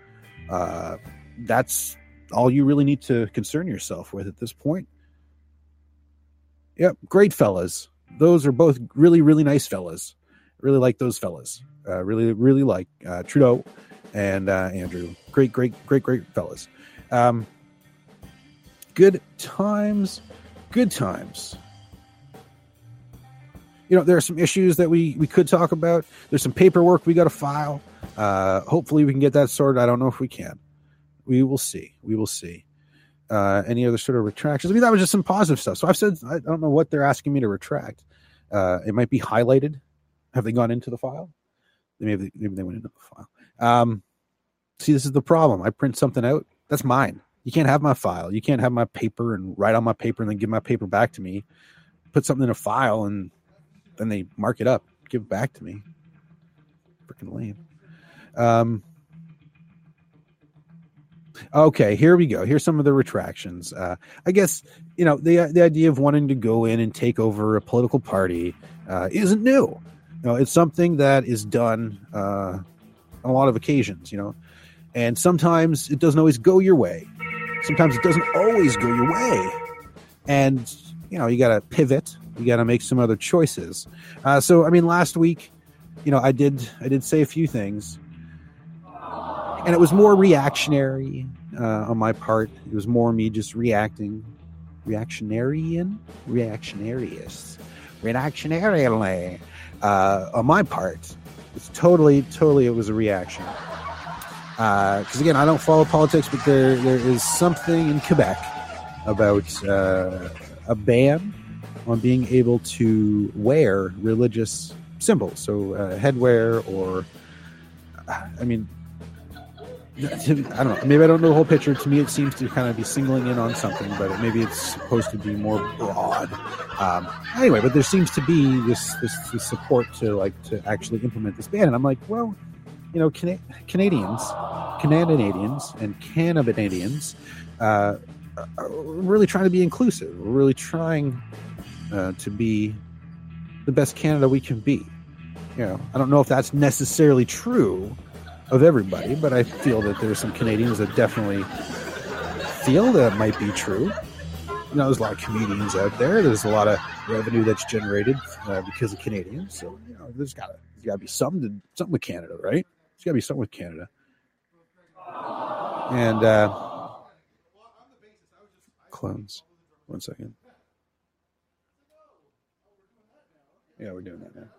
Uh, that's all you really need to concern yourself with at this point. Yep, great fellas. Those are both really, really nice fellas. Really like those fellas. Uh, really, really like uh, Trudeau and uh, Andrew. Great, great, great, great fellas. Um, good times, good times you know there are some issues that we we could talk about. There's some paperwork we got to file. Uh hopefully we can get that sorted. I don't know if we can. We will see. We will see. Uh any other sort of retractions? I mean that was just some positive stuff. So i've said i don't know what they're asking me to retract. Uh it might be highlighted. Have they gone into the file? Maybe maybe they went into the file. Um see this is the problem. I print something out. That's mine. You can't have my file. You can't have my paper and write on my paper and then give my paper back to me. Put something in a file and then they mark it up, give it back to me. Freaking lame. Um, okay, here we go. Here's some of the retractions. Uh, I guess you know the the idea of wanting to go in and take over a political party uh, isn't new. You know, it's something that is done uh, on a lot of occasions. You know, and sometimes it doesn't always go your way. Sometimes it doesn't always go your way, and you know you got to pivot you got to make some other choices. Uh, so, I mean, last week, you know, I did I did say a few things, and it was more reactionary uh, on my part. It was more me just reacting, reactionarian, reactionarious, reactionarily uh, on my part. It's totally, totally, it was a reaction. Because uh, again, I don't follow politics, but there there is something in Quebec about uh, a ban on being able to wear religious symbols, so uh, headwear or, I mean, I don't know. Maybe I don't know the whole picture. To me, it seems to kind of be singling in on something, but maybe it's supposed to be more broad. Um, anyway, but there seems to be this, this, this support to like to actually implement this ban, and I'm like, well, you know, Cana- Canadians, Canadians, and Canadians uh, are really trying to be inclusive. We're really trying uh, to be the best Canada we can be. You know, I don't know if that's necessarily true of everybody, but I feel that there's some Canadians that definitely feel that might be true. You know, there's a lot of comedians out there. There's a lot of revenue that's generated uh, because of Canadians. So you know, there's got to there's got to be something to, something with Canada, right? There's got to be something with Canada. And uh, clones. One second. Yeah, we're doing that now.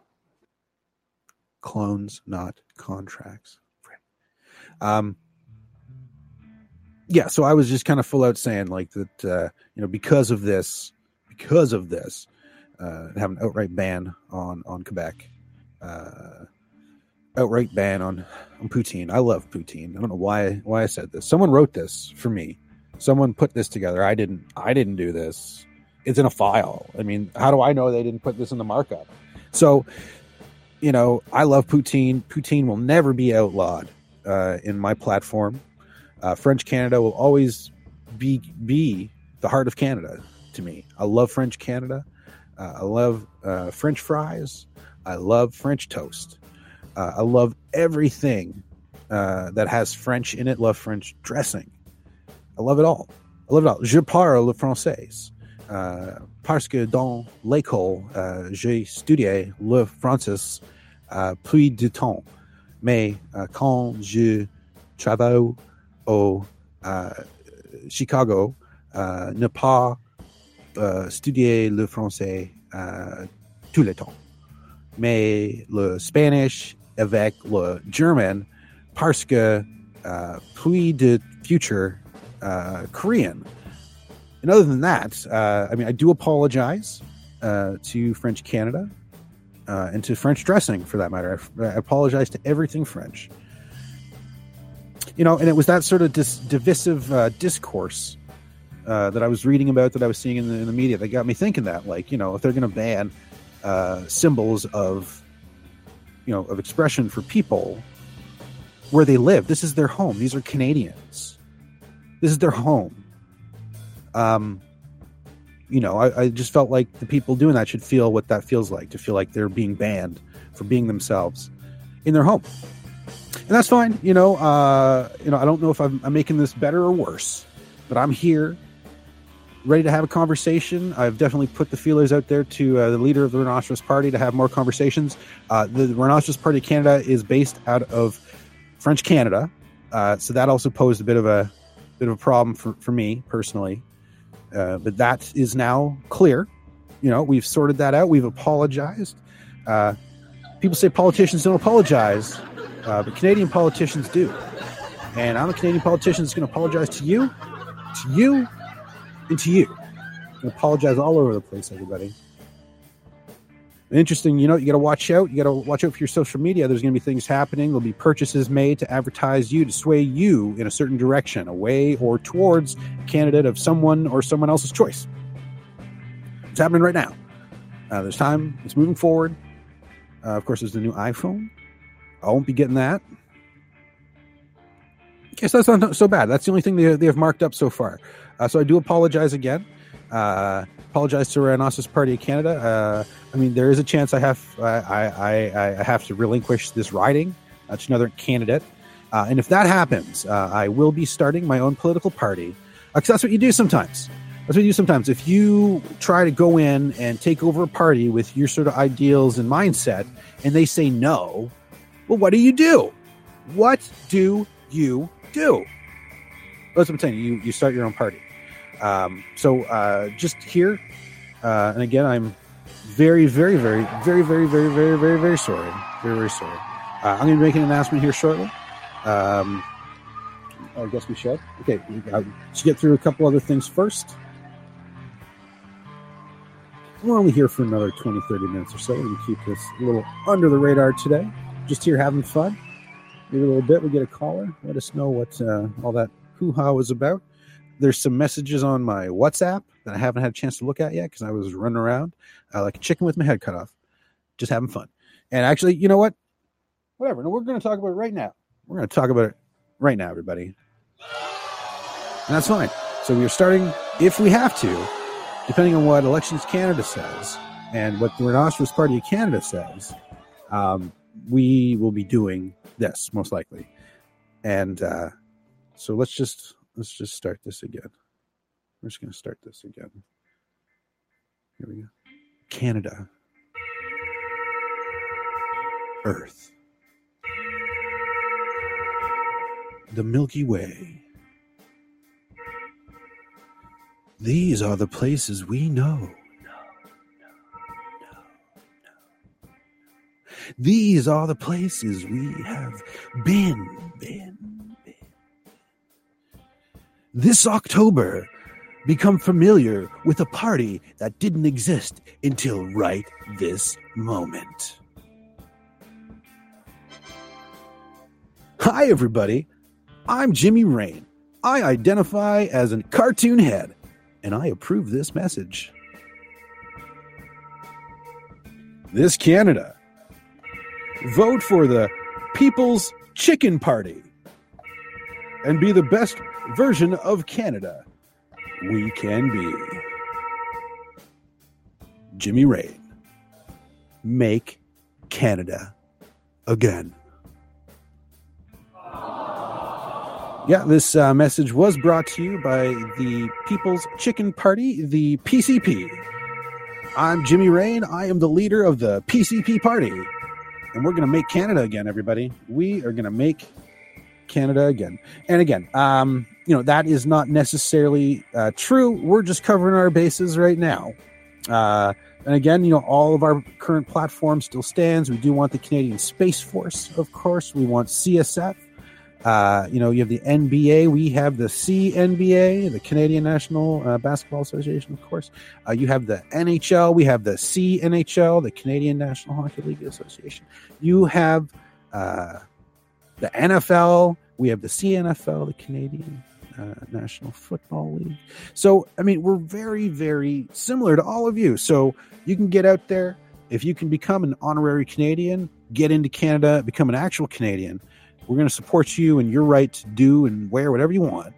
Clones, not contracts. Um, yeah, so I was just kind of full out saying like that, uh, you know, because of this, because of this, uh, have an outright ban on on Quebec, uh, outright ban on on poutine. I love poutine. I don't know why why I said this. Someone wrote this for me. Someone put this together. I didn't. I didn't do this it's in a file. I mean, how do I know they didn't put this in the markup? So, you know, I love poutine. Poutine will never be outlawed uh, in my platform. Uh, French Canada will always be be the heart of Canada to me. I love French Canada. Uh, I love uh, French fries. I love French toast. Uh, I love everything uh, that has French in it. Love French dressing. I love it all. I love it all. Je parle le français. Euh, parce que dans l'école, euh, j'ai studié le français euh, plus de temps. Mais euh, quand je travaille au Chicago, ne pas studier le français tout le temps. Mais le Spanish avec le German parce que plus de future Korean and other than that, uh, I mean, I do apologize uh, to French Canada uh, and to French dressing, for that matter. I, I apologize to everything French. You know, and it was that sort of dis- divisive uh, discourse uh, that I was reading about, that I was seeing in the, in the media, that got me thinking that, like, you know, if they're going to ban uh, symbols of, you know, of expression for people where they live, this is their home. These are Canadians. This is their home. Um, you know, I, I just felt like the people doing that should feel what that feels like to feel like they're being banned for being themselves in their home. And that's fine. You know, uh, you know, I don't know if I'm, I'm making this better or worse, but I'm here ready to have a conversation. I've definitely put the feelers out there to uh, the leader of the Rhinoceros Party to have more conversations. Uh, the, Rhinoceros Party of Canada is based out of French Canada, uh, so that also posed a bit of a bit of a problem for, for me personally. Uh, but that is now clear. You know, we've sorted that out. We've apologized. Uh, people say politicians don't apologize, uh, but Canadian politicians do. And I'm a Canadian politician that's going to apologize to you, to you, and to you. Apologize all over the place, everybody. Interesting, you know, you got to watch out. You got to watch out for your social media. There's going to be things happening. There'll be purchases made to advertise you, to sway you in a certain direction, away or towards a candidate of someone or someone else's choice. It's happening right now. Uh, there's time. It's moving forward. Uh, of course, there's the new iPhone. I won't be getting that. Guess that's not so bad. That's the only thing they, they have marked up so far. Uh, so I do apologize again. Uh, apologize to Rhinoceros Party of Canada. Uh, I mean, there is a chance I have I, I, I have to relinquish this riding uh, to another candidate, uh, and if that happens, uh, I will be starting my own political party. Because that's what you do sometimes. That's what you do sometimes. If you try to go in and take over a party with your sort of ideals and mindset, and they say no, well, what do you do? What do you do? That's what I'm saying. You you start your own party. Um, so uh, just here, uh, and again, I'm very, very, very, very, very, very, very, very, very sorry. Very, very sorry. Uh, I'm going to making an announcement here shortly. Um, I guess we should. Okay, we should get through a couple other things first. We're only here for another 20, 30 minutes or so. We're going to keep this a little under the radar today. Just here having fun. Maybe a little bit. We get a caller. Let us know what uh, all that hoo ha was about. There's some messages on my WhatsApp that I haven't had a chance to look at yet because I was running around uh, like a chicken with my head cut off, just having fun. And actually, you know what? Whatever. No, we're going to talk about it right now. We're going to talk about it right now, everybody. And that's fine. So we are starting, if we have to, depending on what Elections Canada says and what the Rhinoceros Party of Canada says, um, we will be doing this most likely. And uh, so let's just let's just start this again. We're just going to start this again. Here we go. Canada. Earth. The Milky Way. These are the places we know. These are the places we have been, been, been. This October, become familiar with a party that didn't exist until right this moment. Hi, everybody. I'm Jimmy Rain. I identify as a cartoon head, and I approve this message. This Canada. Vote for the People's Chicken Party and be the best version of Canada we can be. Jimmy Rain. Make Canada again. Yeah, this uh, message was brought to you by the People's Chicken Party, the PCP. I'm Jimmy Rain. I am the leader of the PCP Party. And we're going to make Canada again, everybody. We are going to make Canada again. And again, um, you know, that is not necessarily uh, true. We're just covering our bases right now. Uh, and again, you know, all of our current platform still stands. We do want the Canadian Space Force, of course. We want CSF. Uh, you know, you have the NBA. We have the CNBA, the Canadian National uh, Basketball Association, of course. Uh, you have the NHL. We have the CNHL, the Canadian National Hockey League Association. You have uh, the NFL. We have the CNFL, the Canadian uh, National Football League. So, I mean, we're very, very similar to all of you. So, you can get out there. If you can become an honorary Canadian, get into Canada, become an actual Canadian. We're going to support you and your right to do and wear whatever you want.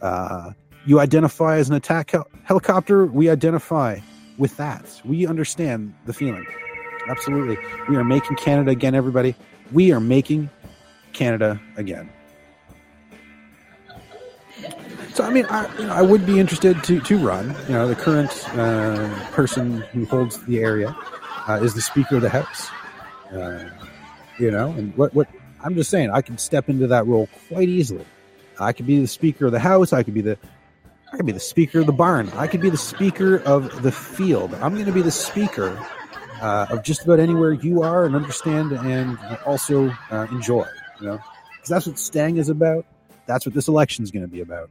Uh, you identify as an attack hel- helicopter. We identify with that. We understand the feeling. Absolutely. We are making Canada again, everybody. We are making Canada again. So I mean, I, you know, I would be interested to to run. You know, the current uh, person who holds the area uh, is the Speaker of the House. Uh, you know, and what what I'm just saying, I could step into that role quite easily. I could be the Speaker of the House. I could be the I could be the Speaker of the barn. I could be the Speaker of the field. I'm going to be the Speaker uh, of just about anywhere you are and understand and also uh, enjoy. You know, because that's what Stang is about. That's what this election is going to be about.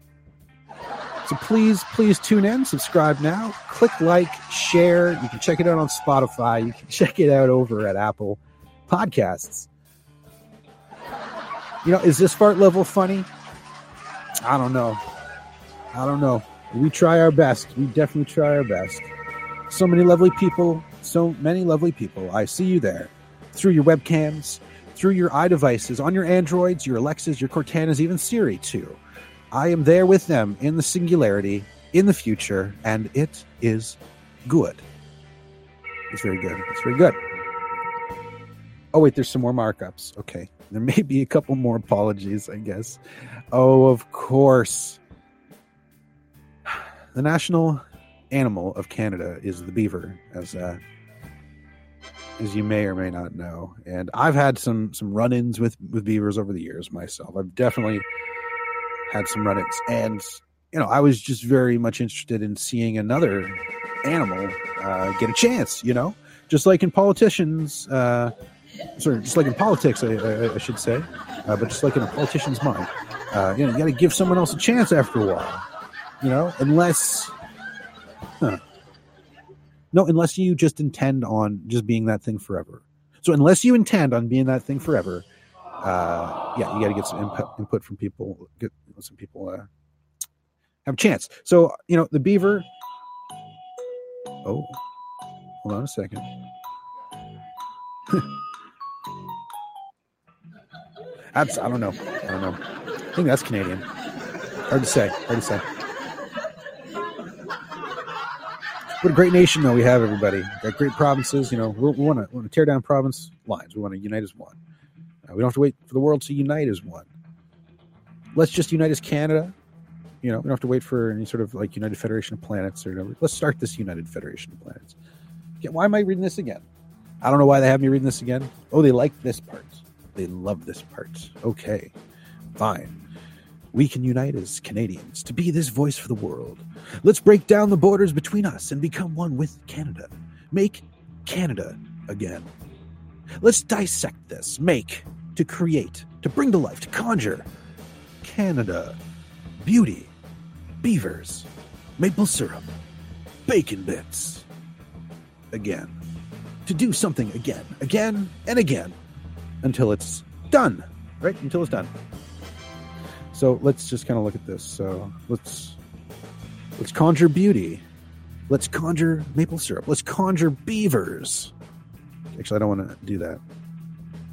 So please, please tune in, subscribe now, click like, share. You can check it out on Spotify. You can check it out over at Apple Podcasts. You know, is this fart level funny? I don't know. I don't know. We try our best. We definitely try our best. So many lovely people, so many lovely people. I see you there through your webcams, through your iDevices, on your Androids, your Alexas, your Cortanas, even Siri too. I am there with them in the singularity, in the future, and it is good. It's very good. It's very good. Oh, wait, there's some more markups. Okay. There may be a couple more apologies, I guess. Oh, of course. The national animal of Canada is the beaver, as uh, as you may or may not know. And I've had some some run-ins with with beavers over the years myself. I've definitely had some run-ins, and you know, I was just very much interested in seeing another animal uh, get a chance. You know, just like in politicians, uh, sorry, just like in politics, I, I, I should say, uh, but just like in a politician's mind, uh, you know, you got to give someone else a chance after a while. You know, unless, huh. No, unless you just intend on just being that thing forever. So unless you intend on being that thing forever, uh, yeah, you got to get some input, input from people. Get some people uh, have a chance. So you know, the beaver. Oh, hold on a second. That's I don't know. I don't know. I think that's Canadian. Hard to say. Hard to say. What a great nation, though we have. Everybody got great provinces. You know, we want to want to tear down province lines. We want to unite as one. Uh, we don't have to wait for the world to unite as one. Let's just unite as Canada. You know, we don't have to wait for any sort of like United Federation of Planets or whatever. Let's start this United Federation of Planets. Okay, why am I reading this again? I don't know why they have me reading this again. Oh, they like this part. They love this part. Okay, fine. We can unite as Canadians to be this voice for the world. Let's break down the borders between us and become one with Canada. Make Canada again. Let's dissect this. Make, to create, to bring to life, to conjure. Canada. Beauty. Beavers. Maple syrup. Bacon bits. Again. To do something again, again, and again until it's done, right? Until it's done. So let's just kind of look at this. So let's let's conjure beauty. Let's conjure maple syrup. Let's conjure beavers. Actually, I don't want to do that.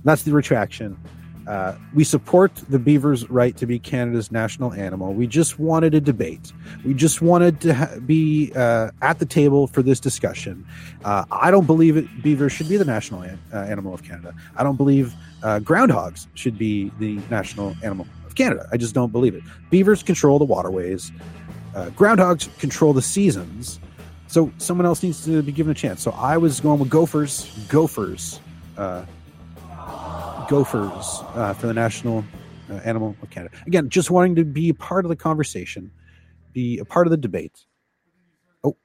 That's the retraction. Uh, we support the beaver's right to be Canada's national animal. We just wanted a debate. We just wanted to ha- be uh, at the table for this discussion. Uh, I don't believe it. Beavers should be the national an- uh, animal of Canada. I don't believe uh, groundhogs should be the national animal Canada. I just don't believe it. Beavers control the waterways. Uh, groundhogs control the seasons. So someone else needs to be given a chance. So I was going with gophers. Gophers. Uh, gophers uh, for the national uh, animal of Canada. Again, just wanting to be a part of the conversation, be a part of the debate. Oh,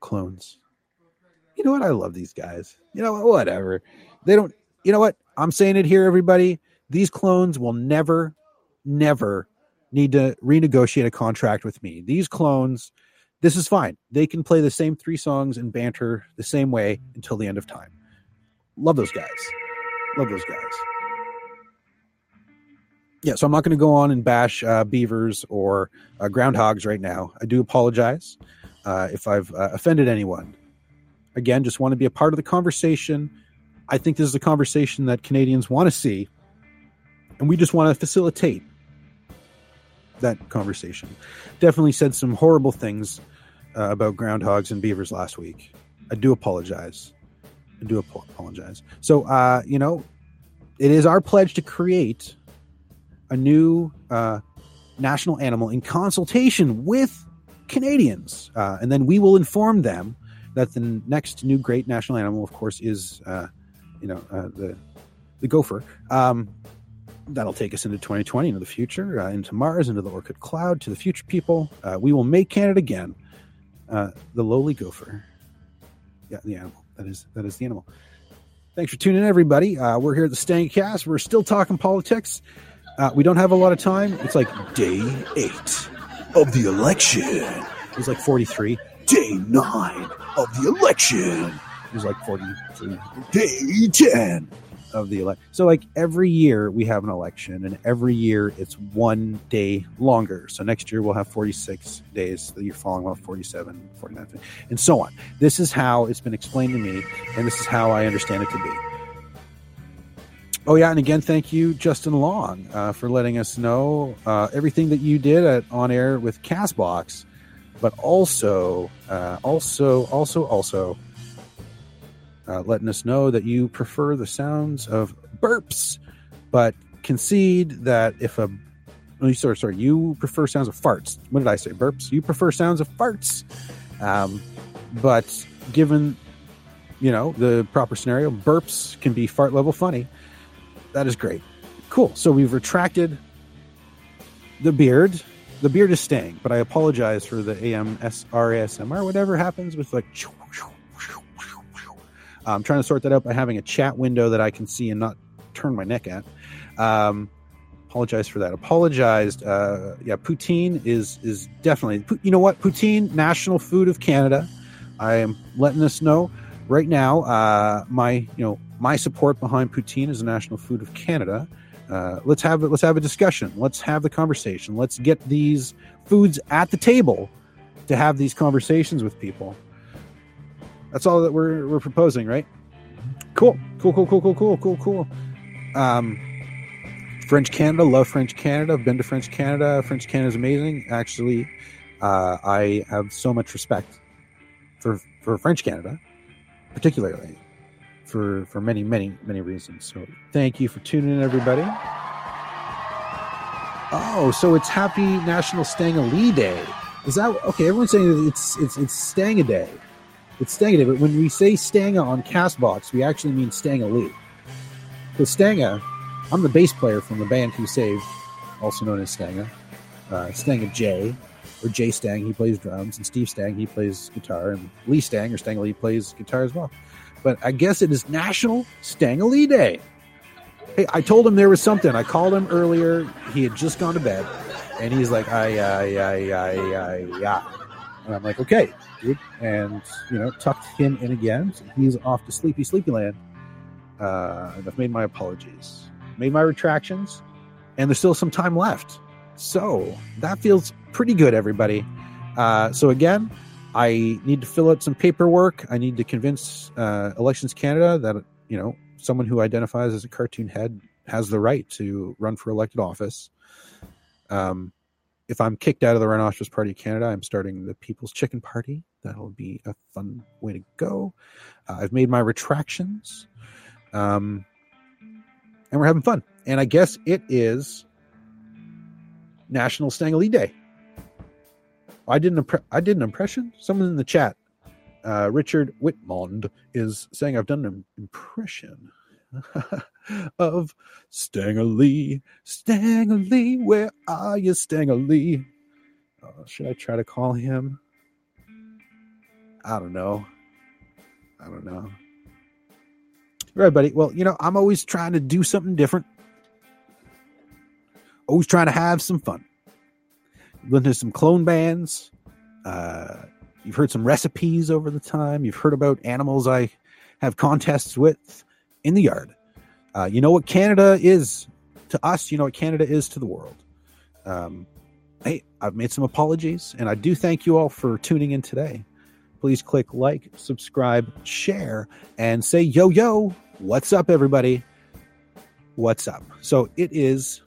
clones. You know what? I love these guys. You know, whatever. They don't, you know what? I'm saying it here, everybody. These clones will never, never need to renegotiate a contract with me. These clones, this is fine. They can play the same three songs and banter the same way until the end of time. Love those guys. Love those guys. Yeah, so I'm not going to go on and bash uh, beavers or uh, groundhogs right now. I do apologize uh, if I've uh, offended anyone. Again, just want to be a part of the conversation. I think this is a conversation that Canadians want to see, and we just want to facilitate that conversation. Definitely said some horrible things uh, about groundhogs and beavers last week. I do apologize. I do ap- apologize. So, uh, you know, it is our pledge to create a new uh, national animal in consultation with Canadians, uh, and then we will inform them that the next new great national animal, of course, is uh, you know uh, the the gopher. Um, that'll take us into 2020, into the future, uh, into Mars, into the Oort Cloud, to the future people. Uh, we will make Canada again. Uh, the lowly gopher. Yeah, the animal. That is that is the animal. Thanks for tuning in, everybody. Uh, we're here at the Stangcast. We're still talking politics. Uh, we don't have a lot of time. It's like day eight of the election. It was like 43. Day nine of the election. It was like 43. Day 10 of the election. So, like every year we have an election, and every year it's one day longer. So, next year we'll have 46 days. The year following we'll have 47, 49, and so on. This is how it's been explained to me, and this is how I understand it to be. Oh yeah, and again, thank you, Justin Long, uh, for letting us know uh, everything that you did at on air with Castbox, but also, uh, also, also, also, uh, letting us know that you prefer the sounds of burps, but concede that if a oh, sorry, sorry, you prefer sounds of farts. What did I say? Burps. You prefer sounds of farts, um, but given you know the proper scenario, burps can be fart level funny that is great. Cool. So we've retracted the beard. The beard is staying, but I apologize for the AMSRASMR, whatever happens with like. I'm trying to sort that out by having a chat window that I can see and not turn my neck at. Um, apologize for that. Apologized. Uh, yeah, poutine is is definitely. You know what? Poutine, national food of Canada. I am letting us know right now. Uh, my you know my support behind poutine is a national food of Canada. Uh, let's have let's have a discussion. Let's have the conversation. Let's get these foods at the table to have these conversations with people. That's all that we're we're proposing, right? Cool, cool, cool, cool, cool, cool, cool, cool. Um, French Canada, love French Canada. I've been to French Canada. French Canada is amazing. Actually, uh, I have so much respect for for French Canada, particularly for for many many many reasons. So thank you for tuning in, everybody. Oh, so it's Happy National Stangalee Day. Is that okay? Everyone's saying it's it's it's Stanga Day. It's Stanga but when we say Stanga on Castbox, we actually mean Stangalee. So Stanga, I'm the bass player from the band Who Saved, also known as Stanga. Uh, Stanga J, or Jay Stang, he plays drums, and Steve Stang, he plays guitar, and Lee Stang or Stangalee plays guitar as well but I guess it is National Stangalee Day. Hey, I told him there was something. I called him earlier. He had just gone to bed, and he's like, "I, I, I, I, I, yeah." And I'm like, "Okay, dude," and you know, tucked him in again. So he's off to sleepy, sleepy land. Uh, I've made my apologies, made my retractions, and there's still some time left. So that feels pretty good, everybody. Uh, so again, I need to fill out some paperwork. I need to convince uh, Elections Canada that you know someone who identifies as a cartoon head has the right to run for elected office. Um, if I'm kicked out of the Rhinoceros Party of Canada, I'm starting the People's Chicken Party. That'll be a fun way to go. Uh, I've made my retractions, um, and we're having fun. And I guess it is National Stangalee Day. I did an impre- I did an impression. Someone in the chat, uh, Richard Whitmond, is saying I've done an impression of Stangalee. Stangalee, where are you, Stangalee? Uh, should I try to call him? I don't know. I don't know. All right, buddy. Well, you know, I'm always trying to do something different. always trying to have some fun. Listen to some clone bands. Uh, you've heard some recipes over the time. You've heard about animals I have contests with in the yard. Uh, you know what Canada is to us. You know what Canada is to the world. Um, hey, I've made some apologies, and I do thank you all for tuning in today. Please click like, subscribe, share, and say yo yo. What's up, everybody? What's up? So it is.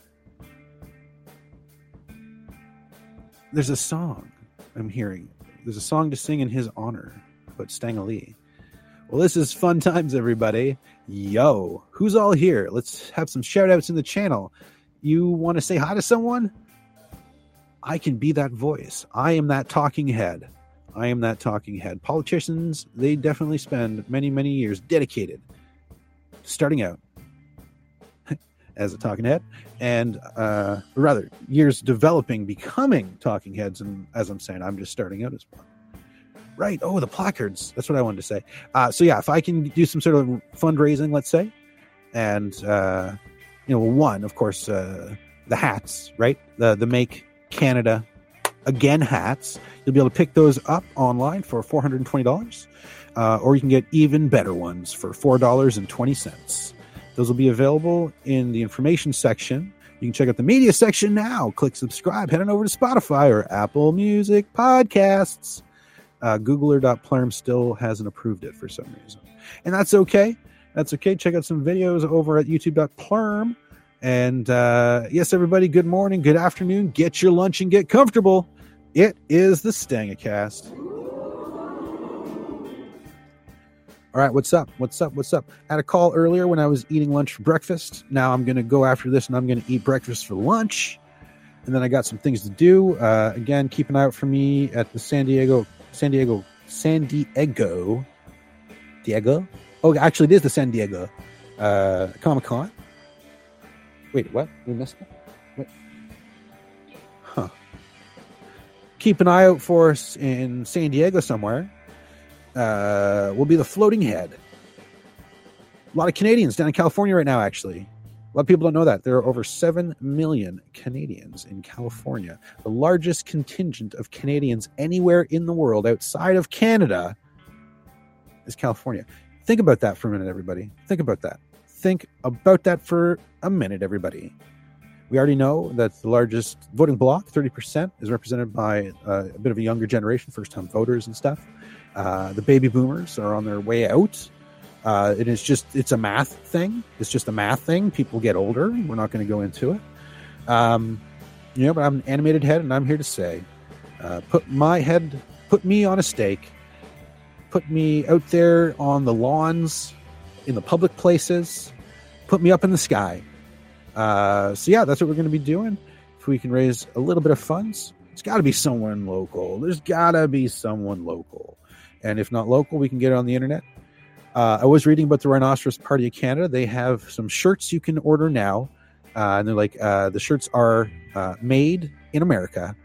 There's a song I'm hearing. There's a song to sing in his honor but Stang Lee. Well, this is fun times, everybody. Yo, who's all here? Let's have some shout outs in the channel. You want to say hi to someone? I can be that voice. I am that talking head. I am that talking head. Politicians, they definitely spend many, many years dedicated starting out as a talking head and uh, rather years developing becoming talking heads and as i'm saying i'm just starting out as one right. Oh the placards. That's what i wanted to say. Uh, so yeah if i can do some sort of fundraising let's say and uh, you know one of course uh, the hats right? The the make canada again hats. You'll be able to pick those up online for $420 uh, or you can get even better ones for $4.20 those will be available in the information section. You can check out the media section now. Click subscribe. Head on over to spotify or apple music podcasts uh, googler.plurm still hasn't approved it for some reason and that's okay that's okay check out some videos over at youtube.plurm and uh, yes everybody good morning good afternoon get your lunch and get comfortable it is the Stangacast. All right, what's up? What's up? What's up? I had a call earlier when I was eating lunch for breakfast. Now I'm going to go after this and I'm going to eat breakfast for lunch. And then I got some things to do. Uh, again, keep an eye out for me at the San Diego, San Diego, San Diego, Diego. Oh, actually, it is the San Diego uh, Comic Con. Wait, what? We missed it? Wait. Huh keep an eye out for us in San Diego somewhere. Uh, will be the floating head. A lot of Canadians down in California right now, actually. A lot of people don't know that. There are over 7 million Canadians in California. The largest contingent of Canadians anywhere in the world outside of Canada is California. Think about that for a minute, everybody. Think about that. Think about that for a minute, everybody. We already know that the largest voting bloc, 30%, is represented by uh, a bit of a younger generation, first time voters and stuff. Uh, the baby boomers are on their way out. Uh, it is just, it's a math thing. It's just a math thing. People get older. We're not going to go into it. Um, you know, but I'm an animated head and I'm here to say uh, put my head, put me on a stake, put me out there on the lawns, in the public places, put me up in the sky uh, so yeah, that's what we're going to be doing. If we can raise a little bit of funds, it's got to be someone local. There's got to be someone local, and if not local, we can get it on the internet. Uh, I was reading about the Rhinoceros Party of Canada. They have some shirts you can order now, uh, and they're like uh, the shirts are uh, made in America.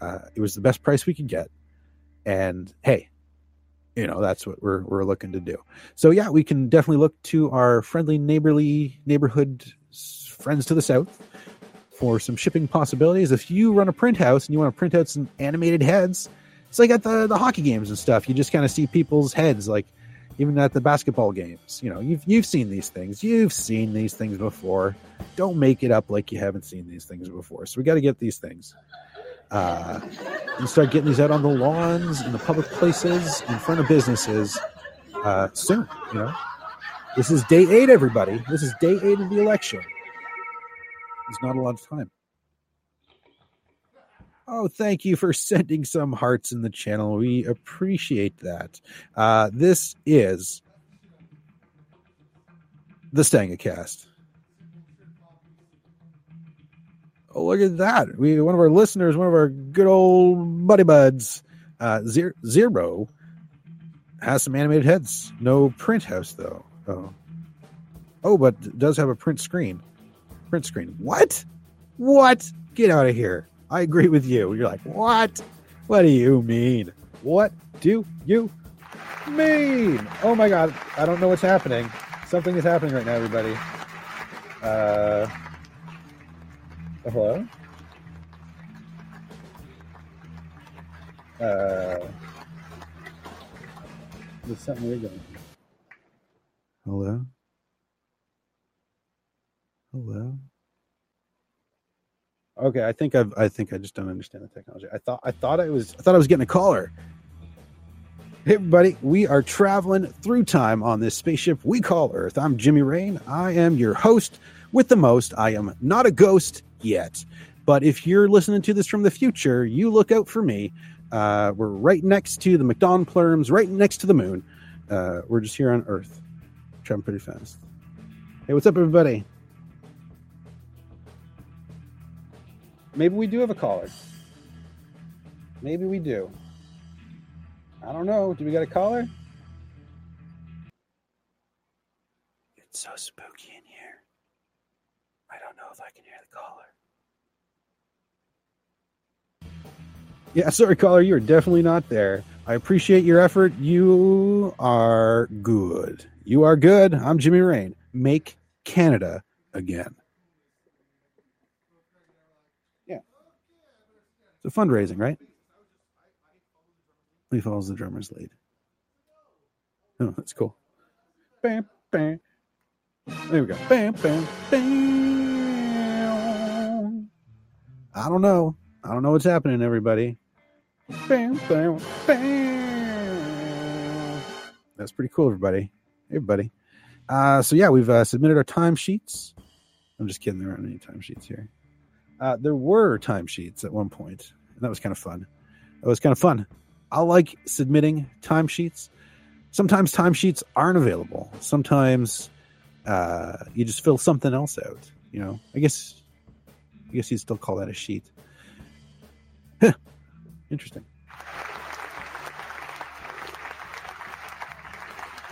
Uh, it was the best price we could get, and hey, you know that's what we're we're looking to do. So yeah, we can definitely look to our friendly neighborly neighborhood friends to the south for some shipping possibilities. If you run a print house and you want to print out some animated heads, it's like at the, the hockey games and stuff. You just kind of see people's heads, like even at the basketball games. You know, you've you've seen these things. You've seen these things before. Don't make it up like you haven't seen these things before. So we got to get these things. Uh, and start getting these out on the lawns, in the public places, in front of businesses uh, soon. You know, this is day eight, everybody. This is day eight of the election. There's not a lot of time. Oh, thank you for sending some hearts in the channel. We appreciate that. Uh, this is the Stangacast. Oh, look at that. We one of our listeners, one of our good old buddy buds, uh, zero, has some animated heads. No print house though. Oh, oh, but does have a print screen print screen. What? What? Get out of here. I agree with you. You're like, what? What do you mean? What do you mean? Oh my god, I don't know what's happening. Something is happening right now, everybody. Uh hello? Uh, there's something weird going on. Hello? Hello? Okay, I think I've, I think I just don't understand the technology. I thought I thought I was I thought I was getting a caller. Hey everybody, we are traveling through time on this spaceship we call Earth. I'm Jimmy Rain. I am your host with the most. I am not a ghost yet, but if you're listening to this from the future, you look out for me. Uh, we're right next to the McDonald Plurms, right next to the moon. Uh, we're just here on Earth, traveling pretty fast. Hey, what's up, everybody? Maybe we do have a caller. Maybe we do. I don't know. Do we got a caller? It's so spooky in here. I don't know if I can hear the caller. Yeah, sorry, caller. You're definitely not there. I appreciate your effort. You are good. You are good. I'm Jimmy Rain. Make Canada again. It's a fundraising, right? He follows the drummer's lead. Oh, that's cool. Bam, bam. There we go. Bam, bam, bam. I don't know. I don't know what's happening, everybody. Bam, bam, bam. That's pretty cool, everybody. Everybody. Uh, so yeah, we've uh, submitted our timesheets. I'm just kidding. There aren't any timesheets here. Uh, there were timesheets at one point, and that was kind of fun. That was kind of fun. I like submitting timesheets. Sometimes timesheets aren't available. Sometimes uh, you just fill something else out. You know, I guess, I guess you'd still call that a sheet. Interesting.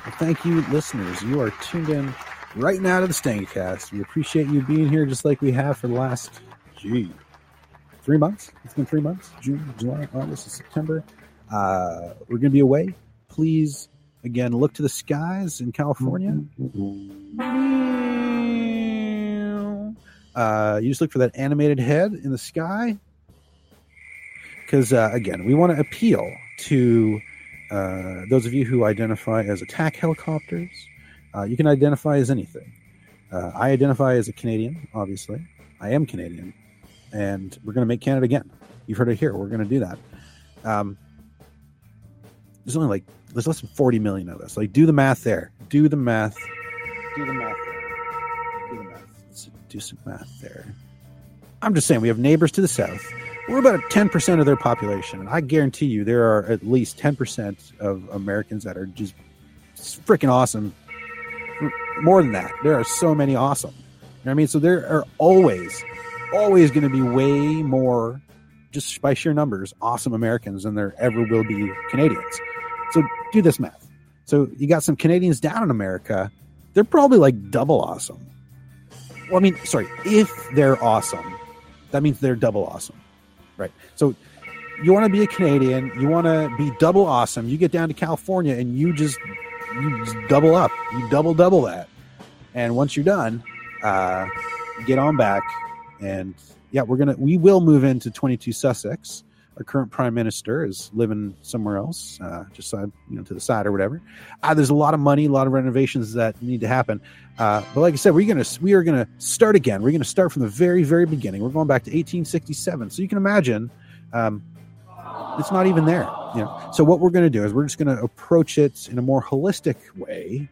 Well, thank you, listeners. You are tuned in right now to the Stangcast. We appreciate you being here, just like we have for the last, gee, three months. It's been three months: June, July, August, September. Uh, we're going to be away. Please, again, look to the skies in California. Uh, you just look for that animated head in the sky. Because, uh, again, we want to appeal to uh, those of you who identify as attack helicopters. Uh, you can identify as anything. Uh, I identify as a Canadian, obviously. I am Canadian. And we're going to make Canada again. You've heard it here. We're going to do that. Um, there's only like there's less than 40 million of us. Like, do the math there. Do the math. Do the math. Do the math. Let's do some math there. I'm just saying, we have neighbors to the south. We're about 10% of their population. And I guarantee you, there are at least 10% of Americans that are just freaking awesome. More than that, there are so many awesome. You know what I mean? So there are always, always going to be way more, just by sheer numbers, awesome Americans than there ever will be Canadians. So do this math. So you got some Canadians down in America. They're probably like double awesome. Well, I mean, sorry, if they're awesome, that means they're double awesome. Right. So you want to be a Canadian, you want to be double awesome. You get down to California and you just you just double up. You double double that. And once you're done, uh, get on back and yeah, we're gonna we will move into 22 Sussex. Our current prime minister is living somewhere else, uh, just side, you know, to the side or whatever. Uh, there's a lot of money, a lot of renovations that need to happen. Uh, but like I said, we're gonna we are gonna start again. We're gonna start from the very very beginning. We're going back to 1867. So you can imagine, um, it's not even there. You know. So what we're gonna do is we're just gonna approach it in a more holistic way.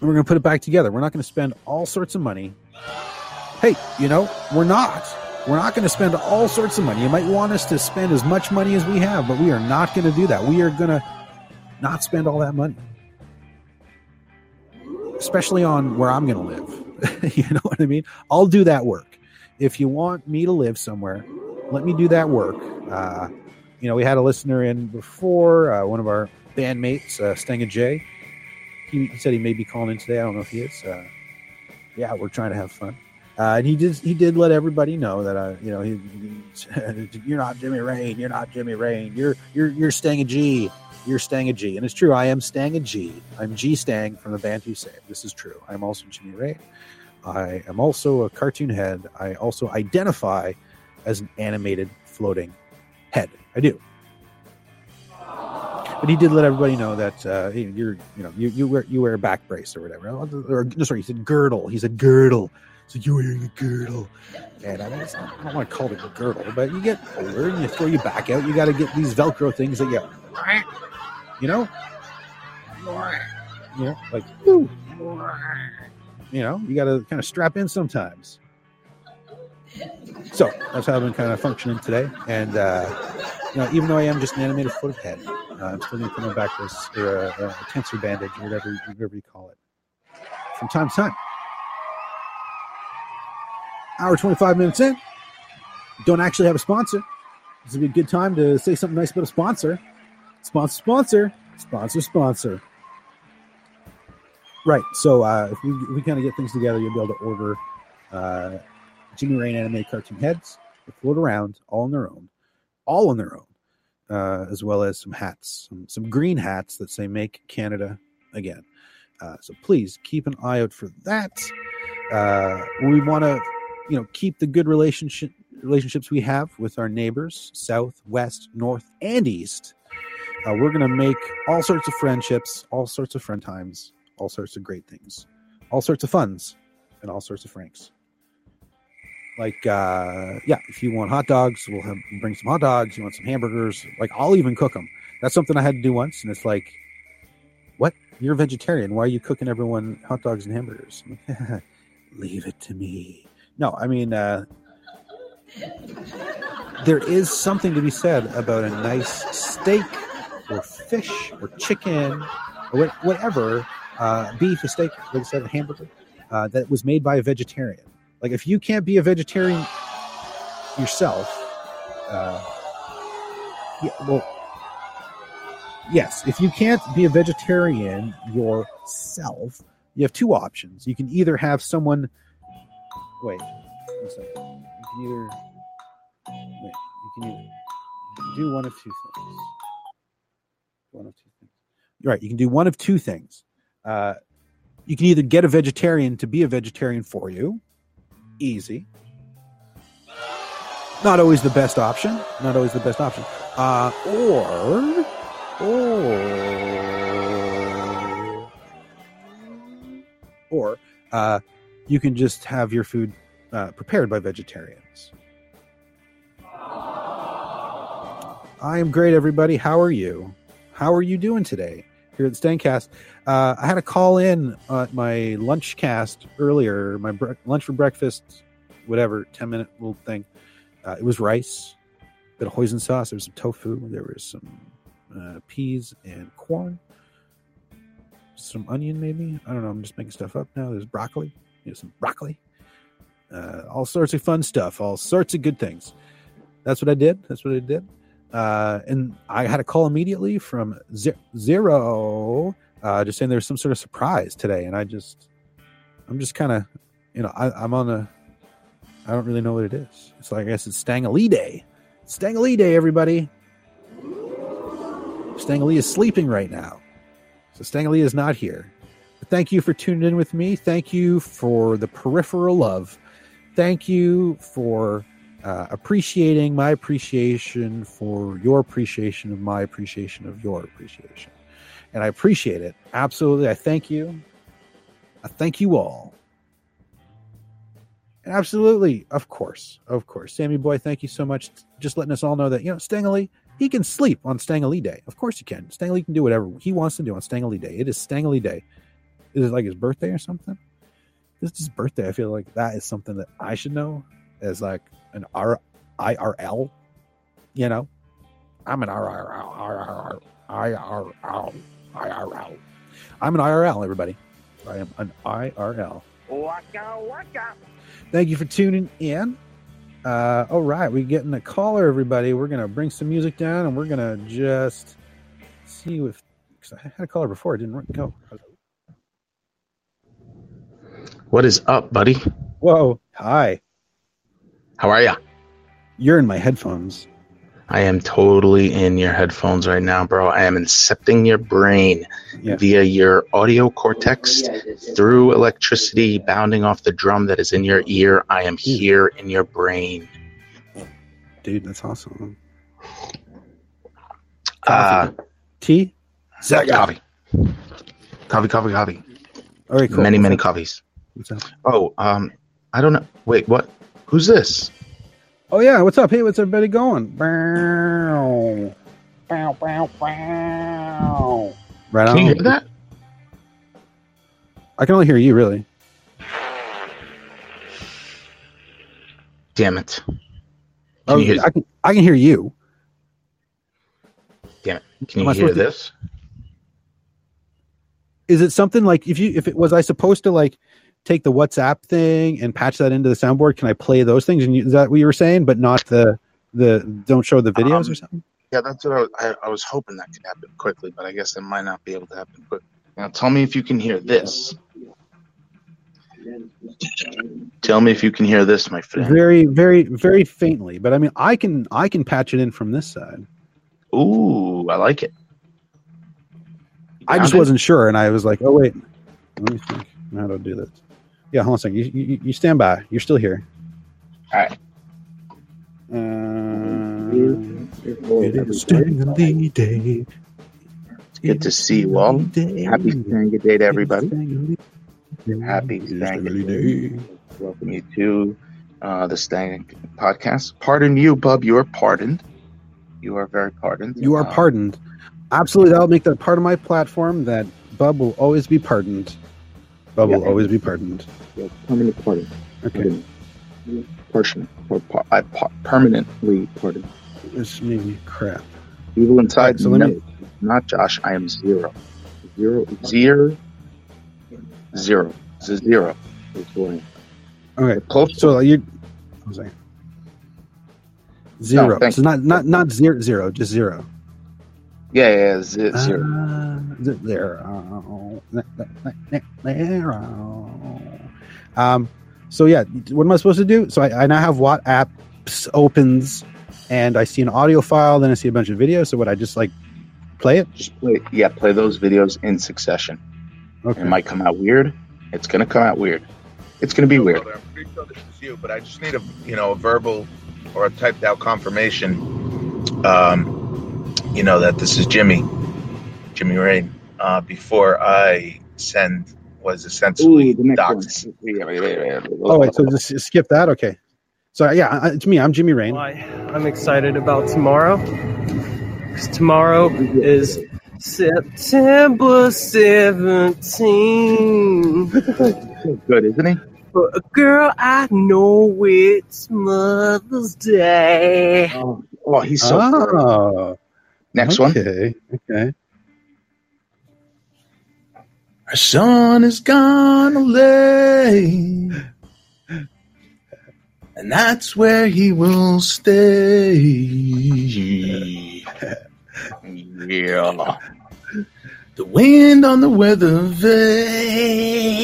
And we're gonna put it back together. We're not gonna spend all sorts of money. Hey, you know, we're not. We're not going to spend all sorts of money. You might want us to spend as much money as we have, but we are not going to do that. We are going to not spend all that money, especially on where I'm going to live. you know what I mean? I'll do that work. If you want me to live somewhere, let me do that work. Uh, you know, we had a listener in before, uh, one of our bandmates, uh, Stanga J. He, he, said he may be calling in today. I don't know if he is. Uh, yeah, we're trying to have fun. Uh, and he did he did let everybody know that uh, you know he, he, you're not Jimmy Rain, you're not Jimmy Rain, you're you're you're Stang a G, you're Stang a G, and it's true. I am Stang a G. I'm G Stang from the band Who Saved. This is true. I'm also Jimmy Rain. I am also a cartoon head. I also identify as an animated floating head. I do. But he did let everybody know that uh, you're, you know, you, you wear you wear a back brace or whatever. Or no, sorry, he said girdle. He said girdle. So you're wearing a girdle, and I, mean, not, I don't want to call it a girdle, but you get older and you throw your back out. You got to get these Velcro things that you, you know, you know, like, you know, you got to kind of strap in sometimes. So that's how I've been kind of functioning today, and uh, you know, even though I am just an animated foot head, uh, I'm still going to put my back brace or a, a tensor bandage or whatever, whatever you call it from time to time. Hour 25 minutes in. Don't actually have a sponsor. This would be a good time to say something nice about a sponsor. Sponsor, sponsor, sponsor, sponsor. Right. So uh, if we, we kind of get things together, you'll be able to order uh, Jimmy Rain animated cartoon heads that float around all on their own, all on their own, uh, as well as some hats, some, some green hats that say "Make Canada Again." Uh, so please keep an eye out for that. Uh, we want to you know keep the good relationship relationships we have with our neighbors south west north and east. Uh, we're going to make all sorts of friendships all sorts of friend times all sorts of great things all sorts of funds and all sorts of franks. Like uh yeah if you want hot dogs we'll have bring some hot dogs. You want some hamburgers like i'll even cook them that's something i had to do once and it's like what? You're a vegetarian. Why are you cooking everyone hot dogs and hamburgers? Leave it to me no, I mean, uh, there is something to be said about a nice steak or fish or chicken or whatever, uh, beef, a steak, like I said, a hamburger, uh, that was made by a vegetarian. Like, if you can't be a vegetarian yourself, uh, yeah, well, yes, if you can't be a vegetarian yourself, you have two options. You can either have someone wait, one second. You wait. You can either do one of two things. One of two things. Right. You can do one of two things. Uh, you can either get a vegetarian to be a vegetarian for you, easy. Not always the best option. Not always the best option. Uh, or, or, or, uh, you can just have your food uh, prepared by vegetarians. I am great, everybody. How are you? How are you doing today here at the Stangcast? Uh, I had a call in at my lunch cast earlier, my bre- lunch for breakfast, whatever, 10 minute little thing. Uh, it was rice, a bit of hoisin sauce, there was some tofu, there was some uh, peas and corn, some onion, maybe. I don't know. I'm just making stuff up now. There's broccoli you know, some broccoli, uh, all sorts of fun stuff, all sorts of good things. That's what I did. That's what I did. Uh, and I had a call immediately from Zero, uh, just saying there's some sort of surprise today. And I just, I'm just kind of, you know, I, I'm on a, I don't really know what it is. It's like, I guess it's Stangley Day. Stangley Day, everybody. Stangley is sleeping right now. So Stangley is not here. Thank you for tuning in with me. Thank you for the peripheral love. Thank you for uh, appreciating my appreciation for your appreciation of my appreciation of your appreciation. And I appreciate it. Absolutely. I thank you. I thank you all. And absolutely, of course, of course. Sammy Boy, thank you so much. Just letting us all know that, you know, Stangley, he can sleep on Stangley Day. Of course he can. Stangley can do whatever he wants to do on Stangley Day. It is Stangley Day. Is it like his birthday or something? This is his birthday. I feel like that is something that I should know as like an R I R L. You know, I'm an IRL. IRL. IRL. I'm an IRL, everybody. I am an IRL. Waka waka. Thank you for tuning in. Uh, all right, we're getting a caller, everybody. We're gonna bring some music down, and we're gonna just see if because I had a caller before, it didn't go. What is up, buddy? Whoa, hi. How are ya? You're in my headphones. I am totally in your headphones right now, bro. I am incepting your brain Yeah. via your audio cortex through electricity bounding off the drum that is in your ear. I am here in your brain. Dude, that's awesome. Uh, Tea? Zach. coffee. Coffee, coffee, coffee. All right, cool. Many, many coffees. What's up? Oh, um, I don't know. Wait, what? Who's this? Oh yeah, what's up? Hey, what's everybody going? Bow. Bow, bow, bow. Right Can you hear that? I can only hear you, really. Damn it. Can Oh, you I can. I can hear you. damn it. Can you hear supposed to- this? Is it something like if you if it was I supposed to like take the WhatsApp thing and patch that into the soundboard? Can I play those things? And you, is that what you were saying? But not the the don't show the videos Um, or something? Yeah, that's what I was, I, I was hoping that could happen quickly, but I guess it might not be able to happen quick. Now, tell me if you can hear this. Tell me if you can hear this, my friend. Very, very, very faintly. But I mean, I can I can patch it in from this side. Ooh, I like it. I just it? wasn't sure, and I was like, oh wait, let me think how to do this. Yeah, hold on a second. You, you, you stand by. You're still here. All right. Uh, it is Stanley Day. It's good to see you all. Happy Stanley Day to everybody. Happy Stanley Day. Welcome you to uh, the Stang podcast. Pardon you, Bub. You are pardoned. You are very pardoned. You are Uh, pardoned. Absolutely, that'll make that part of my platform. That Bub will always be pardoned. Bub will always be pardoned. yeah, permanent pardon. Okay, Partial. Or par- I par- permanently pardoned. this made me crap. Evil inside. Alright, so no, me- not Josh. I am zero. Zero. Zero. Zero. Zero. is who I am. Okay, Close. so uh, you. I'm sorry. Zero. thank so not not not zero zero, just zero. Yeah, yeah. Z- zero. Uh, z- zero. Zero. Um. So yeah, what am I supposed to do? So I, I now have WhatsApp opens, and I see an audio file. Then I see a bunch of videos. So what? I just like play it. Just play. Yeah, play those videos in succession. Okay. It might come out weird. It's gonna come out weird. It's gonna be weird. Brother, I'm pretty sure this is you, but I just need a you know a verbal or a typed out confirmation. Um, you know that this is Jimmy, Jimmy Rain. Uh, before I send was essentially docs. Oh wait, so just skip that. Okay. So yeah, I- it's me. I'm Jimmy Rain. Why I'm excited about tomorrow. 'Cause tomorrow is September 17. Good, isn't he? For a girl, I know it's Mother's Day. Oh, oh he's so good. oh, Next one. Okay. Okay. Our son is gone away, and that's where he will stay. Yeah. The wind on the weather vane.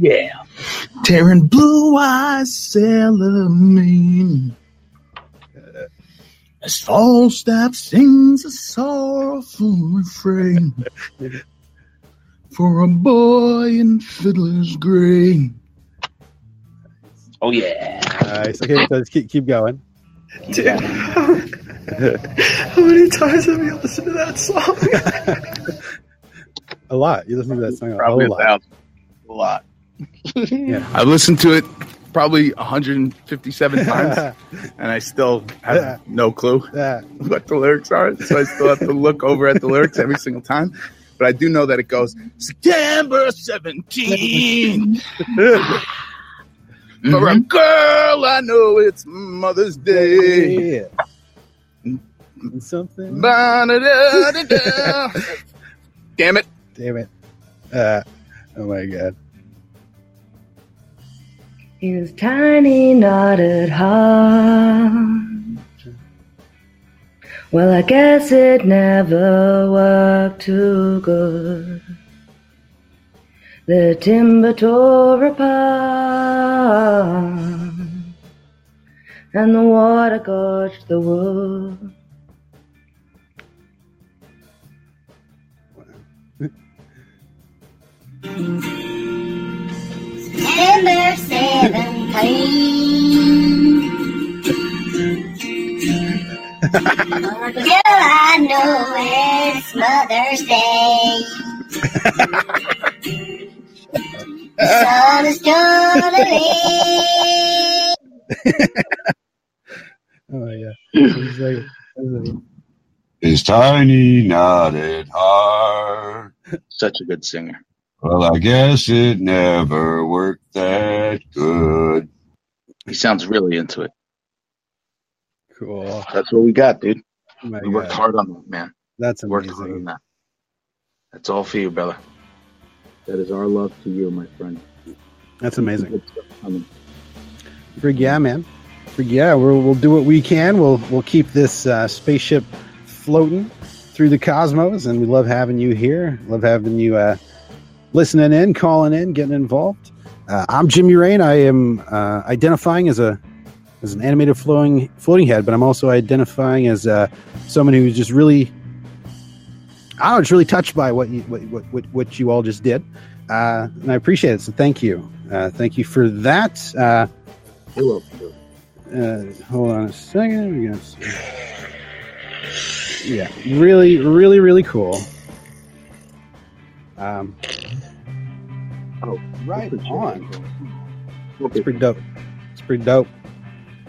Yeah. Tearing blue eyes sailor-mean. As Falstaff sings a sorrowful refrain for a boy in Fiddler's Green. Oh yeah. Nice. Okay, so let's keep keep going. Dude, how many times have you listened to that song? A lot. You listen to that song a Probably a whole lot. thousand. A lot. Yeah. I've listened to it probably 157 times, and I still have no clue Yeah. what the lyrics are. So I still have to look over at the lyrics every single time. But I do know that it goes September 17. For a girl, I know it's Mother's Day. Yeah. Something. Damn it. Damn it. Uh, oh my god. His tiny knotted heart. Well, I guess it never worked too good. The timber tore apart. and the water gorged the wood. 17. Girl, I know it's Mother's Day. Sun is gonna leave. Oh yeah. It's like- it's like- His tiny knotted heart. Such a good singer. Well, I guess it never worked that good. He sounds really into it. cool. That's what we got, dude. Oh my We worked hard on that, man. That's Worked hard on amazing. that. That's all for you, brother. That is our love to you, my friend. That's amazing. Good. Frig yeah, man. Frig yeah, we'll we'll do what we can. We'll we'll keep this uh, spaceship floating through the cosmos, and we love having you here. Love having you uh, listening in, calling in, getting involved. Uh, I'm Jimmy Rain. I am uh, identifying as a as an animated floating floating head, but I'm also identifying as uh, someone who's just really I was really touched by what you what what, what, you all just did, uh, and I appreciate it. So thank you, uh, thank you for that. Uh, You're welcome, uh, hold on a second. We got Yeah, really, really, really cool. Um, Oh, right on. it. It's pretty dope. It's pretty dope.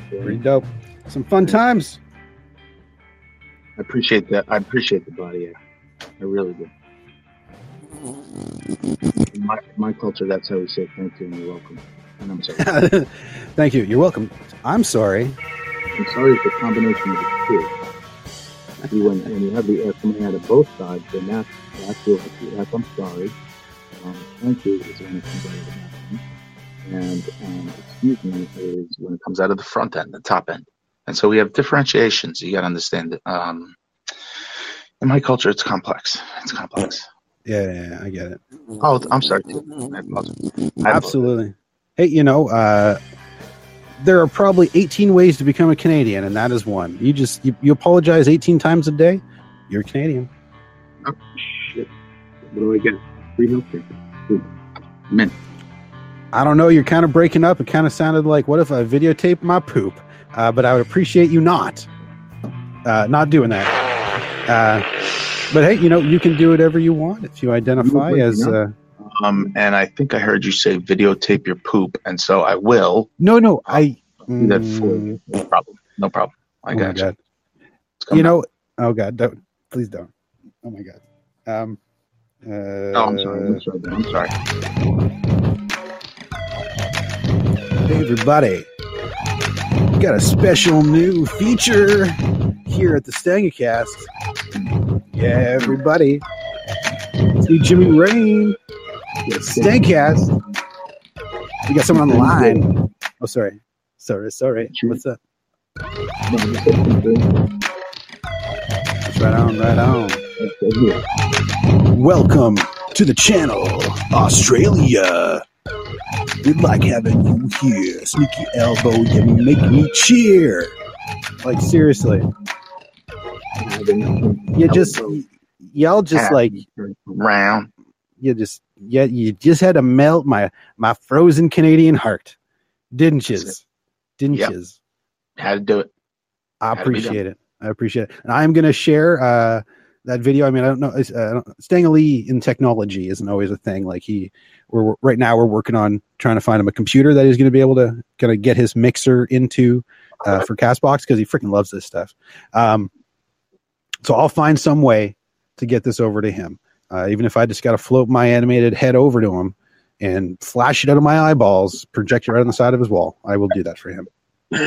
Pretty dope. Some fun times. I appreciate that. I appreciate the body. act. I really do. In my, my culture, that's how we say thank you and you're welcome. And I'm sorry. Thank you. You're welcome. I'm sorry. I'm sorry for the combination of the two. See, when, when you have the air coming out of both sides, then that's, that's, your, that's I'm sorry. Um, thank you is when it comes out of the back end. And um, excuse me is when it comes out of the front end, the top end. And so we have differentiations. You got to understand that. Um, in my culture, it's complex. It's complex. Yeah, yeah, yeah, I get it. Oh, I'm sorry. Too. I apologize. I Absolutely. Hey, you know, uh, there are probably 18 ways to become a Canadian, and that is one. You just you, you apologize 18 times a day, you're Canadian. Oh, shit. What do I get? Free healthcare. Mint. I don't know. You're kind of breaking up. It kind of sounded like, what if I videotape my poop? Uh, but I would appreciate you not, uh, not doing that. Uh, but hey, you know, you can do whatever you want if you identify as. up. Um, and I think I heard you say videotape your poop, and so I will no, no, I. that Mm. No problem. No problem. I oh got you. You know, oh God, don't, please don't. Oh my God. Um, uh. Oh, I'm sorry. I'm sorry. I'm sorry. Hey, everybody. We got a special new feature here at the Stangacast. Yeah, everybody. Me, Jimmy Rain. Stangcast. We got someone on the line. Oh, sorry. Sorry, sorry. What's up? No, I'm just saying something. That's right on, right on. Welcome to the channel, Australia. We like having you here. Sneaky elbow, you make me cheer. Like, seriously. You just, y'all just like, round. you just, yeah, you just had to melt my, my frozen Canadian heart. Didn't you? Didn't Yep. you? Had to do it. I Had to be done. appreciate it. I appreciate it. And I'm going to share uh, that video. I mean, I don't know. Uh, Lee in technology isn't always a thing. Like he, we're right now we're working on trying to find him a computer that he's going to be able to kind of get his mixer into uh, for Castbox because he freaking loves this stuff. Um, so I'll find some way to get this over to him, uh, even if I just got to float my animated head over to him and flash it out of my eyeballs, project it right on the side of his wall. I will do that for him. All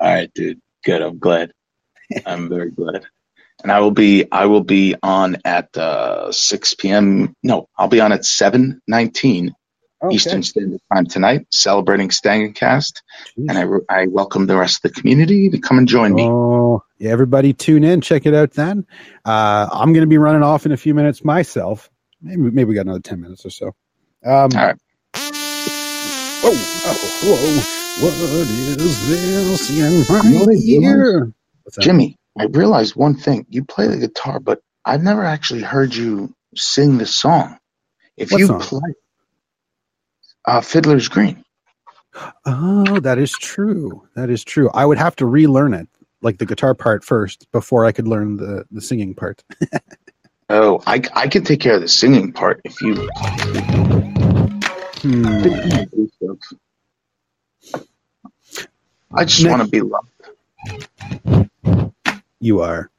right, dude. Good. I'm glad. I'm very glad. And I will be I will be on at uh, 6 p.m. No, I'll be on at 7:19 Okay. Eastern Standard Time tonight, celebrating Stangacast. And I, I welcome the rest of the community to come and join me. Oh, yeah, everybody tune in, check it out then. Uh, I'm going to be running off in a few minutes myself. Maybe, maybe we got another 10 minutes or so. Um, All right. Oh, oh, whoa. What is this in my You know what I realized? ear? What's? Jimmy, I realized one thing. You play the guitar, but I've never actually heard you sing the song. If What you song? play uh, Fiddler's Green, Oh, that is true. That is true. I would have to relearn it, like the guitar part first, before I could learn the the singing part. oh, I, I could take care of the singing part if you. Hmm. I just want to be loved. You are.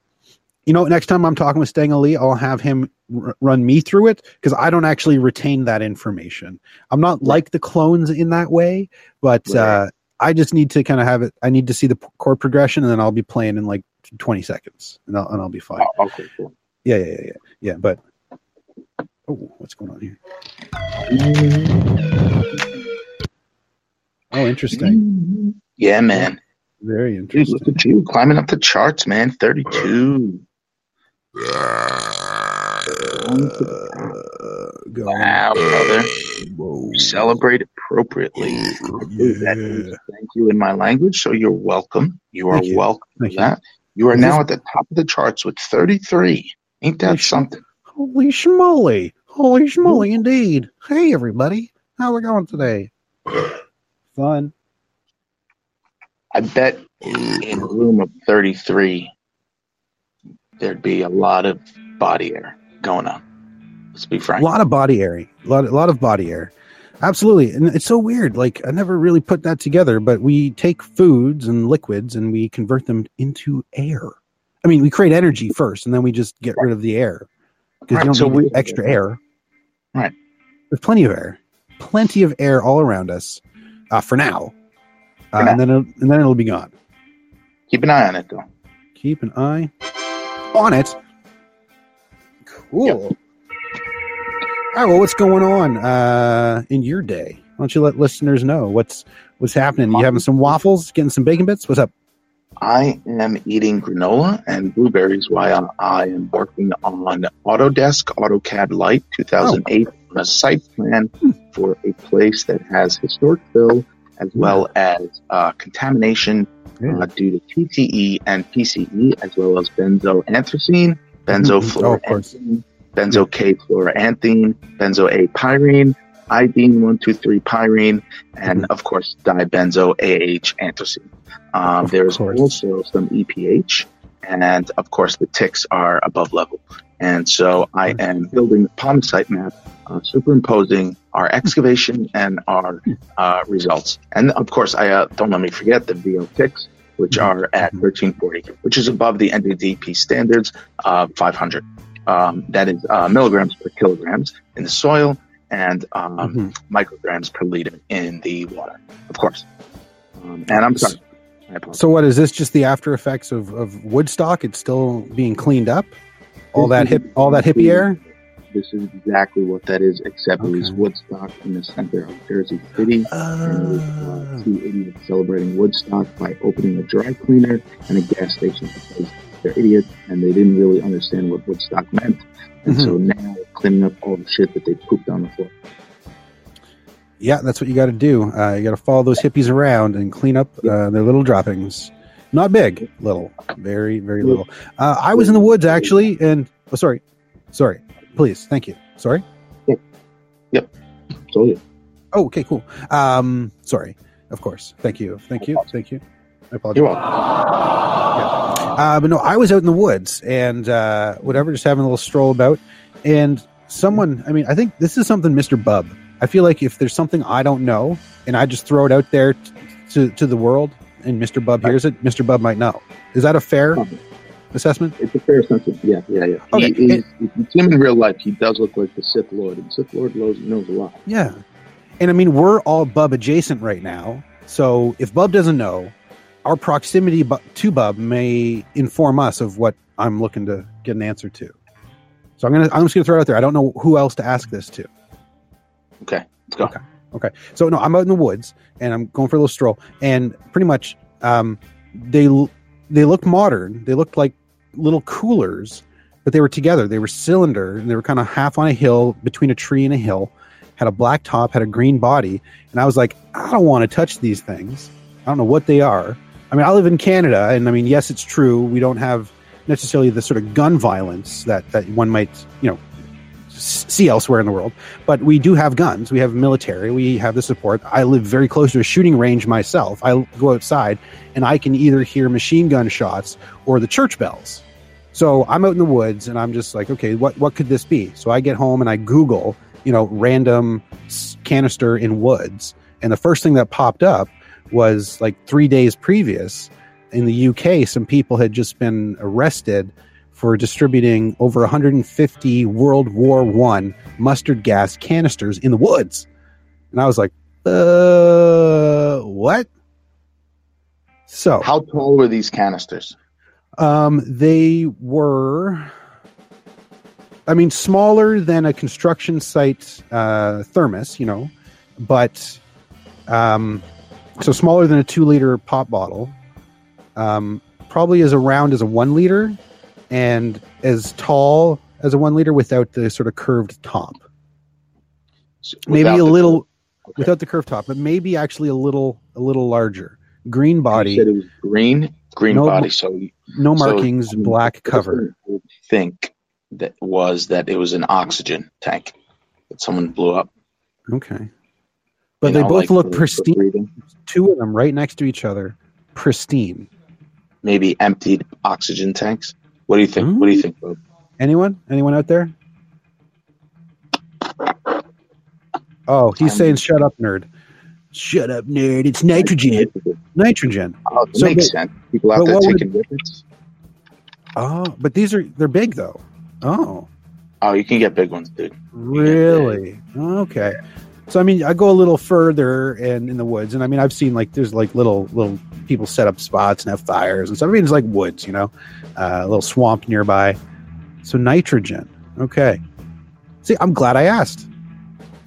You know, next time I'm talking with Stang Ali, I'll have him r- run me through it because I don't actually retain that information. I'm not like the clones in that way, but Right. uh, I just need to kind of have it. I need to see the p- chord progression, and then I'll be playing in like 20 seconds, and I'll, and I'll be fine. Oh, okay, cool. Yeah, yeah, yeah, yeah. yeah but oh, what's going on here? Oh, interesting. Yeah, man. Very Dude, interesting. look at you climbing up the charts, man. 32. Go. Wow, brother. Whoa. Celebrate appropriately. That. Yeah. Thank you in my language, so you're welcome. You are you. welcome Thank for you. that. You are now at the top of the charts with 33. Ain't that Holy something? Holy schmoly. Holy schmoly indeed. Hey, everybody. How we going today? Fun. I bet in a room of 33, there'd be a lot of body air going on. Let's be frank. A lot of body air. A lot, a lot of body air. Absolutely. And it's so weird. Like, I never really put that together, but we take foods and liquids and we convert them into air. I mean, we create energy first and then we just get rid of the air because Right, you don't so need we- extra air. Right. There's plenty of air, plenty of air all around us uh, for now. Uh, For now. and then it'll, and then it'll be gone. Keep an eye on it, though. Keep an eye on it. Cool. All right. Well, what's going on uh, in your day? Why don't you let listeners know what's what's happening? You having some waffles? Getting some bacon bits? What's up? I am eating granola and blueberries while I am working on Autodesk AutoCAD LT 2008 on a site plan for a place that has historic fill as well as uh, contamination uh, due to TCE and PCE as well as benzoanthracene, Oh, of course. benzofluoranthene, benzo K benzo A pyrene, indeno 123 pyrene, and of course dibenzo AH anthracene. Um, there's course. also some EPH, and of course the ticks are above level. And so I am building the site map, uh, superimposing our excavation and our uh, results. And of course, I uh, don't let me forget the VOCs, which are at 1340, which is above the NJDEP standards of 500. Um, that is uh, milligrams per kilograms in the soil and um, Mhm. micrograms per liter in the water, of course. Um, and I'm sorry. So, what is this? Just the after effects of, of Woodstock? It's still being cleaned up. All that hip, all that hippie air. This is exactly what that is, except it was Woodstock in the center of Jersey City. and it was uh, two idiots celebrating Woodstock by opening a dry cleaner and a gas station because they're idiots and they didn't really understand what Woodstock meant. And so Mm-hmm. now they're cleaning up all the shit that they pooped on the floor. Yeah, that's what you got to do. Uh, you got to follow those hippies around and clean up uh, their little droppings. Not big, little, very, very little. Uh, I was in the woods actually, and oh, sorry, sorry, please, thank you. Sorry. So yeah, Oh, okay, cool. Um, sorry, of course. Thank you, thank you, thank you. I apologize. you're welcome. Uh, but no, I was out in the woods and uh, whatever, just having a little stroll about. And someone, I mean, I think this is something Mr. Bub. I feel like if there's something I don't know and I just throw it out there t- to, to the world and Mr. Bub hears it, Mr. Bub might know. Is that a fair assessment? It's a fair assessment. Yeah, yeah, yeah. Okay, He, if you him in real life, he does look like the Sith Lord, and Sith Lord knows, knows a lot. Yeah. And I mean, we're all Bub adjacent right now. So if Bub doesn't know, our proximity to Bub may inform us of what I'm looking to get an answer to. So I'm gonna I'm just gonna throw it out there. I don't know who else to ask this to. Okay, let's go. Okay. Okay. So no, I'm out in the woods and I'm going for a little stroll, and pretty much um, they they looked modern. They looked like little coolers, but they were together. They were cylinder and they were kind of half on a hill between a tree and a hill. had a black top, had a green body, and I was like, I don't want to touch these things. I don't know what they are. I mean, I live in Canada, and I mean, yes, it's true. We don't have necessarily the sort of gun violence that that one might, you know, see elsewhere in the world. But we do have guns. We have military. We have the support. I live very close to a shooting range myself. I go outside, and I can either hear machine gun shots or the church bells. So I'm out in the woods, and I'm just like, okay, what what could this be? So I get home and I Google, you know, random canister in woods, and the first thing that popped up was like three days previous in the UK, some people had just been arrested for distributing over 150 World War One mustard gas canisters in the woods, and I was like, uh, what? So How tall were these canisters? um, they were, I mean, smaller than a construction site uh, thermos, you know, but um, so smaller than a two liter pop bottle, um, probably as around as a one liter, and as tall as a one liter without the sort of curved top. Maybe a little Okay. without the curved top, but maybe actually a little a little larger. Green body, said it was green, green No- body. So no so, markings, black cover. Think that was that it was an oxygen tank that someone blew up. Okay. But You they know, both like look pristine. Two of them right next to each other, pristine. Maybe emptied oxygen tanks. What do you think? What do you think? Bob? Anyone? Anyone out there? Oh, he's Um, saying, "Shut up, nerd." Shut up, nerd. It's nitrogen. Nitrogen. Oh, So, makes but- sense. People out but there what would- taking. Oh, but these are they're big though. Oh, Oh, you can get big ones, dude. really? Okay. So I mean, I go a little further and in the woods, and I mean, I've seen like there's like little little people set up spots and have fires and stuff. I mean, it's like woods, you know, uh, a little swamp nearby. So nitrogen. Okay. See, I'm glad I asked.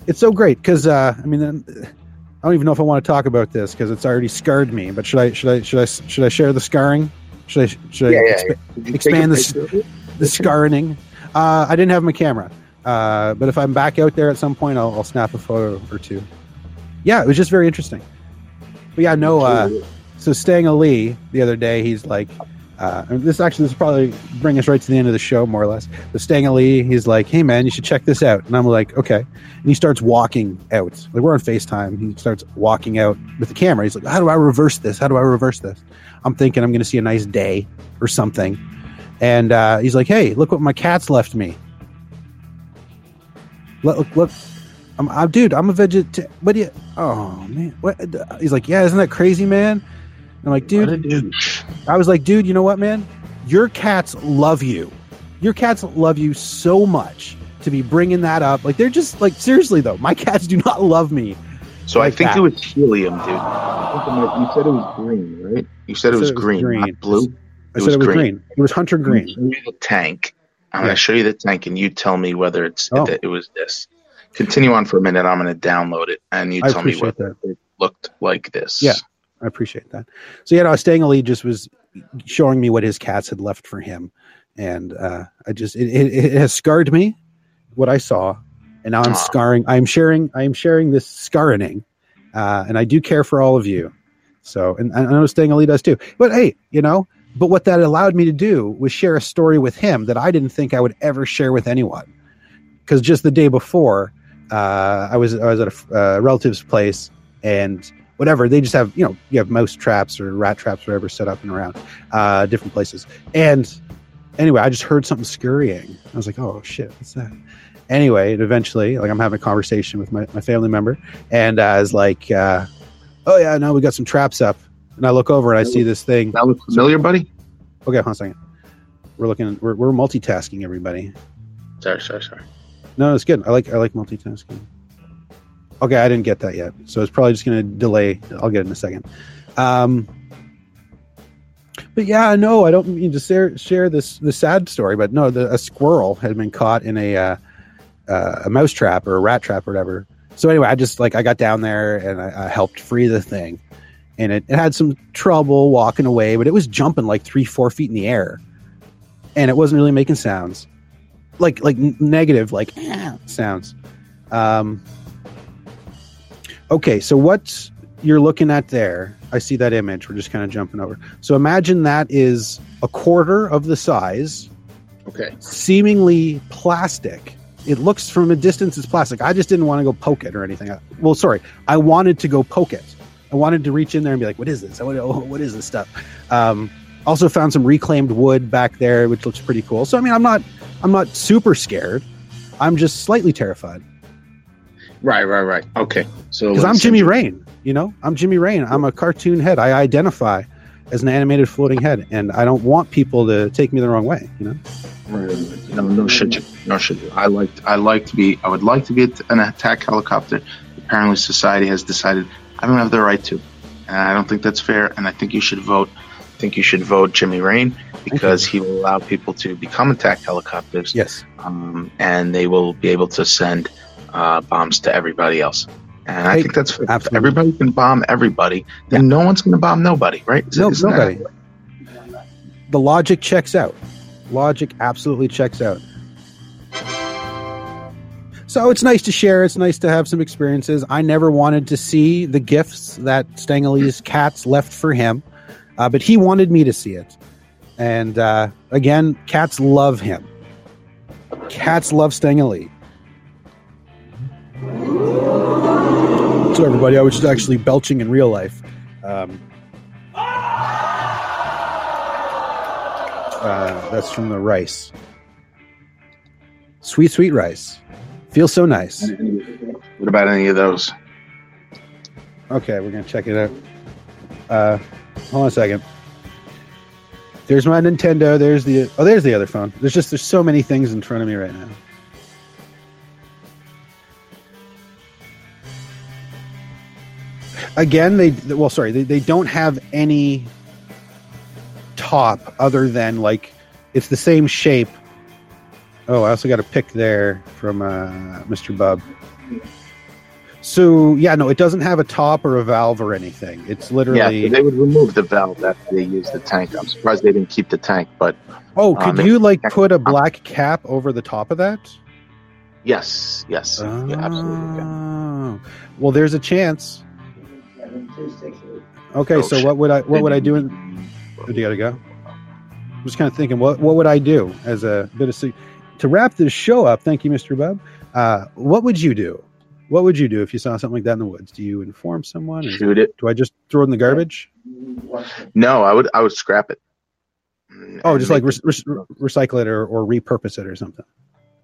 It's so great because uh, I mean, I don't even know if I want to talk about this because it's already scarred me. But should I should I should I should I share the scarring? Should I should I yeah, expa- yeah. Did you take expand a this picture of it? the scarring? Uh, I didn't have my camera, uh, but if I'm back out there at some point, I'll, I'll snap a photo or two. Yeah, it was just very interesting. But yeah, no. Uh, so Stang Ali the other day, he's like, uh, this actually this will probably bring us right to the end of the show, more or less. The Stang Ali, he's like, "Hey man, you should check this out," and I'm like, "Okay." And he starts walking out. Like we're on Facetime. He starts walking out with the camera. He's like, "How do I reverse this? How do I reverse this?" I'm thinking I'm going to see a nice day or something, and uh, he's like, "Hey, look what my cat's left me." Look, look, I'm, I'm, dude, I'm a vegetarian. What do you? Oh man, what? He's like, yeah, isn't that crazy, man? I'm like, dude. I was like, dude, you know what, man? Your cats love you. Your cats love you so much to be bringing that up. Like, they're just like, seriously though, my cats do not love me. So I think that. it was helium, dude. I it You said it was green, right? You said it was said it was green, green. not blue. I said it was green. It was hunter green. the tank. I'm Yeah. going to show you the tank, and you tell me whether it's Oh. that it was this. Continue on for a minute. I'm going to download it, and you I tell me what that. it looked like this. Yeah. I appreciate that. So yeah, no, Stang Ali just was showing me what his cats had left for him, and uh, I just it, it, it has scarred me what I saw, and now I'm Aw. scarring. I'm sharing. I am sharing this scarring, uh, and I do care for all of you. So, and I know Stang Ali does too. But hey, you know, but what that allowed me to do was share a story with him that I didn't think I would ever share with anyone. Because just the day before, uh, I was I was at a uh, relative's place, and whatever they just have you know you have mouse traps or rat traps whatever set up and around uh, different places. And anyway i just heard something scurrying. I was like oh shit what's that? Anyway and eventually like i'm having a conversation with my, my family member and i was like uh, oh yeah no we got some traps up and i look over and i see this thing. That looks familiar, buddy? okay hold on a second. We're looking we're, we're multitasking everybody. Sorry, sorry, sorry. no it's good. I like i like multitasking. Okay i didn't get that yet. So it's probably just going to delay. I'll get it in a second. Um but yeah no i don't mean to share, share this the sad story but no the, a squirrel had been caught in a uh, uh, a mouse trap or a rat trap or whatever. So anyway i just like i got down there and i, I helped free the thing and it, it had some trouble walking away but it was jumping like three four feet in the air and it wasn't really making sounds like like negative like sounds um Okay, so what you're looking at there, I see that image. We're just kind of jumping over. So imagine that is a quarter of the size, Okay. seemingly plastic. It looks from a distance as plastic. I just didn't want to go poke it or anything. Well, sorry, I wanted to go poke it. I wanted to reach in there and be like, "What is this? What, what is this stuff?" Um, also found some reclaimed wood back there, which looks pretty cool. So I mean, I'm not, I'm not super scared. I'm just slightly terrified Right, right, right. Okay. So because I'm Jimmy Rain. You know, I'm Jimmy Rain. I'm a cartoon head. I identify as an animated floating head, and I don't want people to take me the wrong way. You know. No, no should you? No should you? I like. I like to be. I would like to be an attack helicopter. Apparently, society has decided I don't have the right to, and I don't think that's fair. And I think you should vote. I think you should vote Jimmy Rain because he will allow people to become attack helicopters. Yes. Um, and they will be able to send uh, bombs to everybody else. And I Hey, think that's fair. If absolutely. everybody can bomb everybody, then no one's going to bomb nobody, right? Is- No, isn't that- nobody. The logic checks out. Logic absolutely checks out. So it's nice to share. It's nice to have some experiences. I never wanted to see the gifts that Stangley's cats left for him, uh, but he wanted me to see it. And uh, again, cats love him. Cats love Stangley. So everybody, I was just actually belching in real life. Um, uh, that's from the rice. Sweet, sweet rice. Feels so nice. What about any of those? Okay, we're gonna check it out. Uh, hold on a second. There's my Nintendo. There's the oh, there's the other phone. There's just there's so many things in front of me right now. Again, they well, sorry, they, they don't have any top other than like it's the same shape. Oh, I also got a pick there from uh, Mr. Bub. So yeah, no, it doesn't have a top or a valve or anything. It's literally Yeah, they would remove the valve after they use the tank. I'm surprised they didn't keep the tank, but oh, um, could you like put a black cap over the top of that? yes, yes, yeah, absolutely. yeah. Oh. Well, there's a chance. Okay, Oh, so shit. what would I what would I do? In, oh, do you gotta go? I'm just kind of thinking, what what would I do as a bit of to wrap this show up? Thank you, Mr. Bub. Uh, what would you do? What would you do if you saw something like that in the woods? Do you inform someone? Or Shoot it. Do I just throw it in the garbage? No, I would I would scrap it. Oh, just like re- re- recycle it or, or repurpose it or something.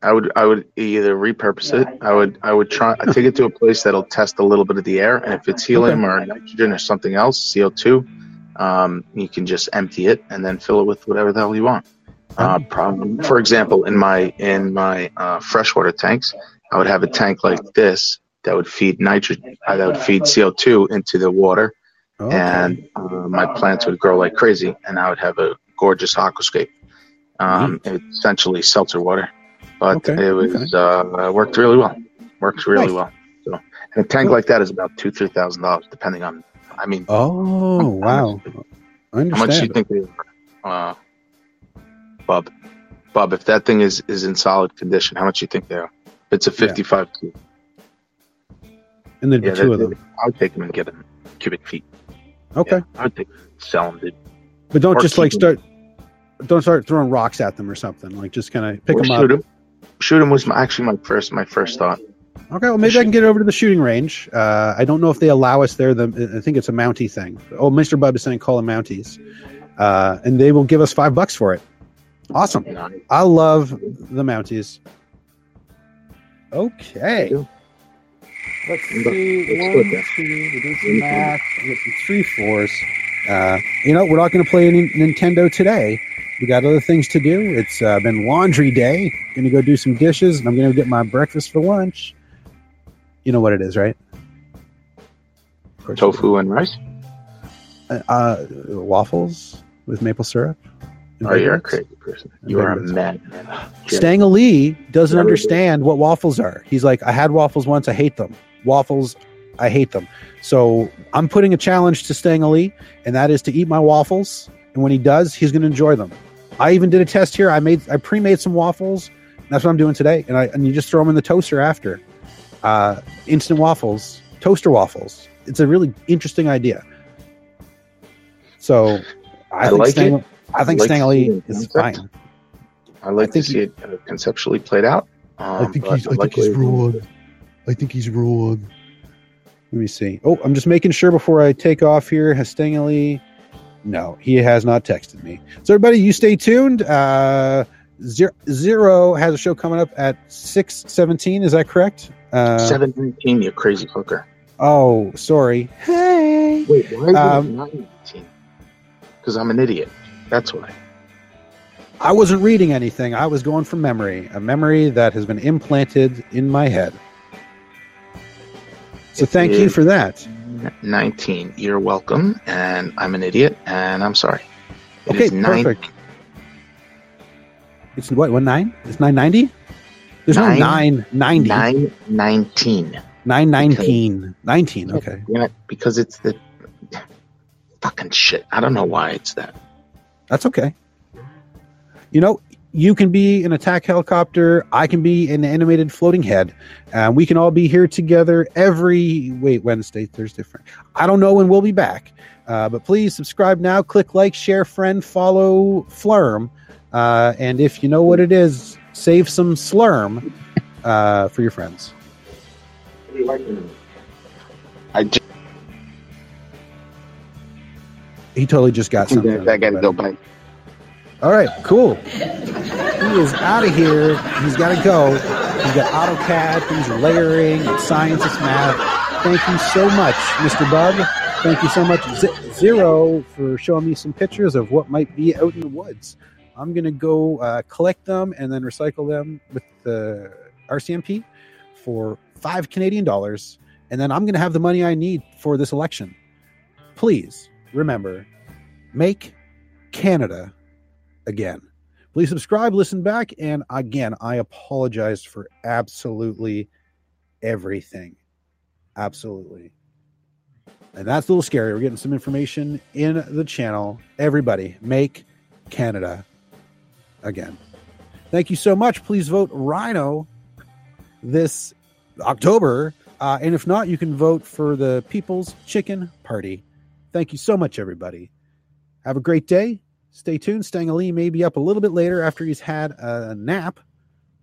I would I would either repurpose it. I would I would try I take it to a place that'll test a little bit of the air, and if it's helium or nitrogen or something else, CO two, um, you can just empty it and then fill it with whatever the hell you want. Uh, problem, for example, in my in my uh, freshwater tanks, I would have a tank like this that would feed nitrogen, uh, that would feed CO two into the water, Oh, and uh, my plants would grow like crazy, and I would have a gorgeous aquascape. Um, It's essentially seltzer water, but Okay, it was uh, worked really well. Works really Nice. well. So, and a tank like that is about two three thousand dollars, depending on. I mean, Oh wow! I how much do you think they are? Bub, Bub, if that thing is is in solid condition, how much do you think they are? It's a fifty five cube. And there'd be Yeah, two of them. I would take them and get them cubic feet. Okay, I would take sell them, dude. but don't Or just like start. Don't start throwing rocks at them or something. Like just kind of pick Or them shoot up. 'em. Shoot them was my, actually my first my first thought. Okay, well maybe I can get over to the shooting range. Uh, I don't know if they allow us there. The I think it's a Mountie thing. Oh, Mister Bub is saying call them Mounties, uh, and they will give us five bucks for it. Awesome. I love the Mounties. Okay. Let's see. One, two, we did some math. We got some three fours. Uh, you know, we're not going to play any Nintendo today. We got other things to do. It's uh, been laundry day. Going to go do some dishes, and I'm going to get my breakfast for lunch. You know what it is, right? Of Tofu and rice. Uh, uh, waffles with maple syrup. And Oh, you're a crazy person. You are a bagels. madman. Stang Lee doesn't Never did. understand what waffles are. He's like, I had waffles once, I hate them. Waffles, I hate them. So I'm putting a challenge to Stang Lee, and that is to eat my waffles. And when he does, he's going to enjoy them. I even did a test here. I made, I pre-made some waffles. And that's what I'm doing today. And I and you just throw them in the toaster after. Uh, instant waffles toaster waffles. It's a really interesting idea. So I, I think like Stang- it. I think I like Stang the Lee concept. is fine. I like I think to see it uh, conceptually played out. Um, I think he's. I like think he's wrong. I think he's wrong. Let me see. Oh, I'm just making sure before I take off here. Has Stanley? No, he has not texted me. So everybody, you stay tuned. Uh, zero, zero has a show coming up at six seventeen. Is that correct? Uh, 719, you crazy hooker. Oh, sorry. Hey. Wait, why is Um, it 919? Because I'm an idiot. That's why. I wasn't reading anything. I was going from memory, a memory that has been implanted in my head. So thank you for that. 19. You're welcome, and I'm an idiot, and I'm sorry. It Okay, is nine- perfect. It's what? What nine? It's nine ninety. There's Nine- no nine ninety. 919. Nine nineteen. Nineteen. Okay. It, because it's the fucking shit. I don't know why it's that. That's okay. You know, you can be an attack helicopter. I can be an animated floating head. And we can all be here together every wait Wednesday, Thursday, Friday. I don't know when we'll be back, uh, but please subscribe now. Click like, share, friend, follow Flurm, uh, and if you know what it is, save some Slurm uh, for your friends. I just He totally just got something. I gotta go back. All right, cool. He is out of here. He's got to go. He's got AutoCAD, things are layering, and scientist math. Thank you so much, Mr. Bub. Thank you so much, Z- Zero, for showing me some pictures of what might be out in the woods. I'm going to go uh, collect them and then recycle them with the RCMP for five Canadian dollars. And then I'm going to have the money I need for this election. Please remember make Canada again. Please subscribe, listen back, and again, I apologize for absolutely everything. Absolutely. And that's a little scary. We're getting some information in the channel. Everybody, make Canada again. Thank you so much. Please vote Rhino this October. Uh, and if not, you can vote for the People's Chicken Party. Thank you so much, everybody. Have a great day. Stay tuned. Stang Ali may be up a little bit later after he's had a nap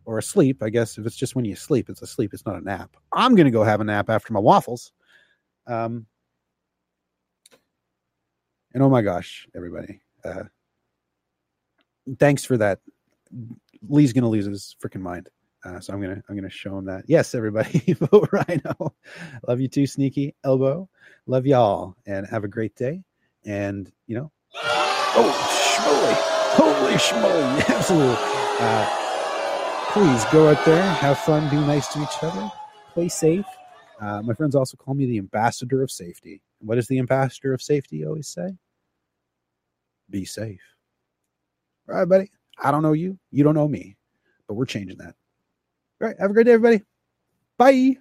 or a sleep. I guess if it's just when you sleep, it's a sleep. It's not a nap. I'm going to go have a nap after my waffles. Um, and oh my gosh, everybody. Uh, thanks for that. Lee's going to lose his freaking mind. Uh, so I'm gonna I'm gonna show him that. Yes, everybody, vote Rhino. Love you too, Sneaky Elbow. Love y'all, and have a great day. And you know, oh schmoly, holy schmoly, absolutely. Uh, please go out there, have fun, be nice to each other, play safe. Uh, my friends also call me the ambassador of safety. What does the ambassador of safety always say? Be safe. All right, buddy. I don't know you. You don't know me, but we're changing that. All right. Have a great day, everybody. Bye.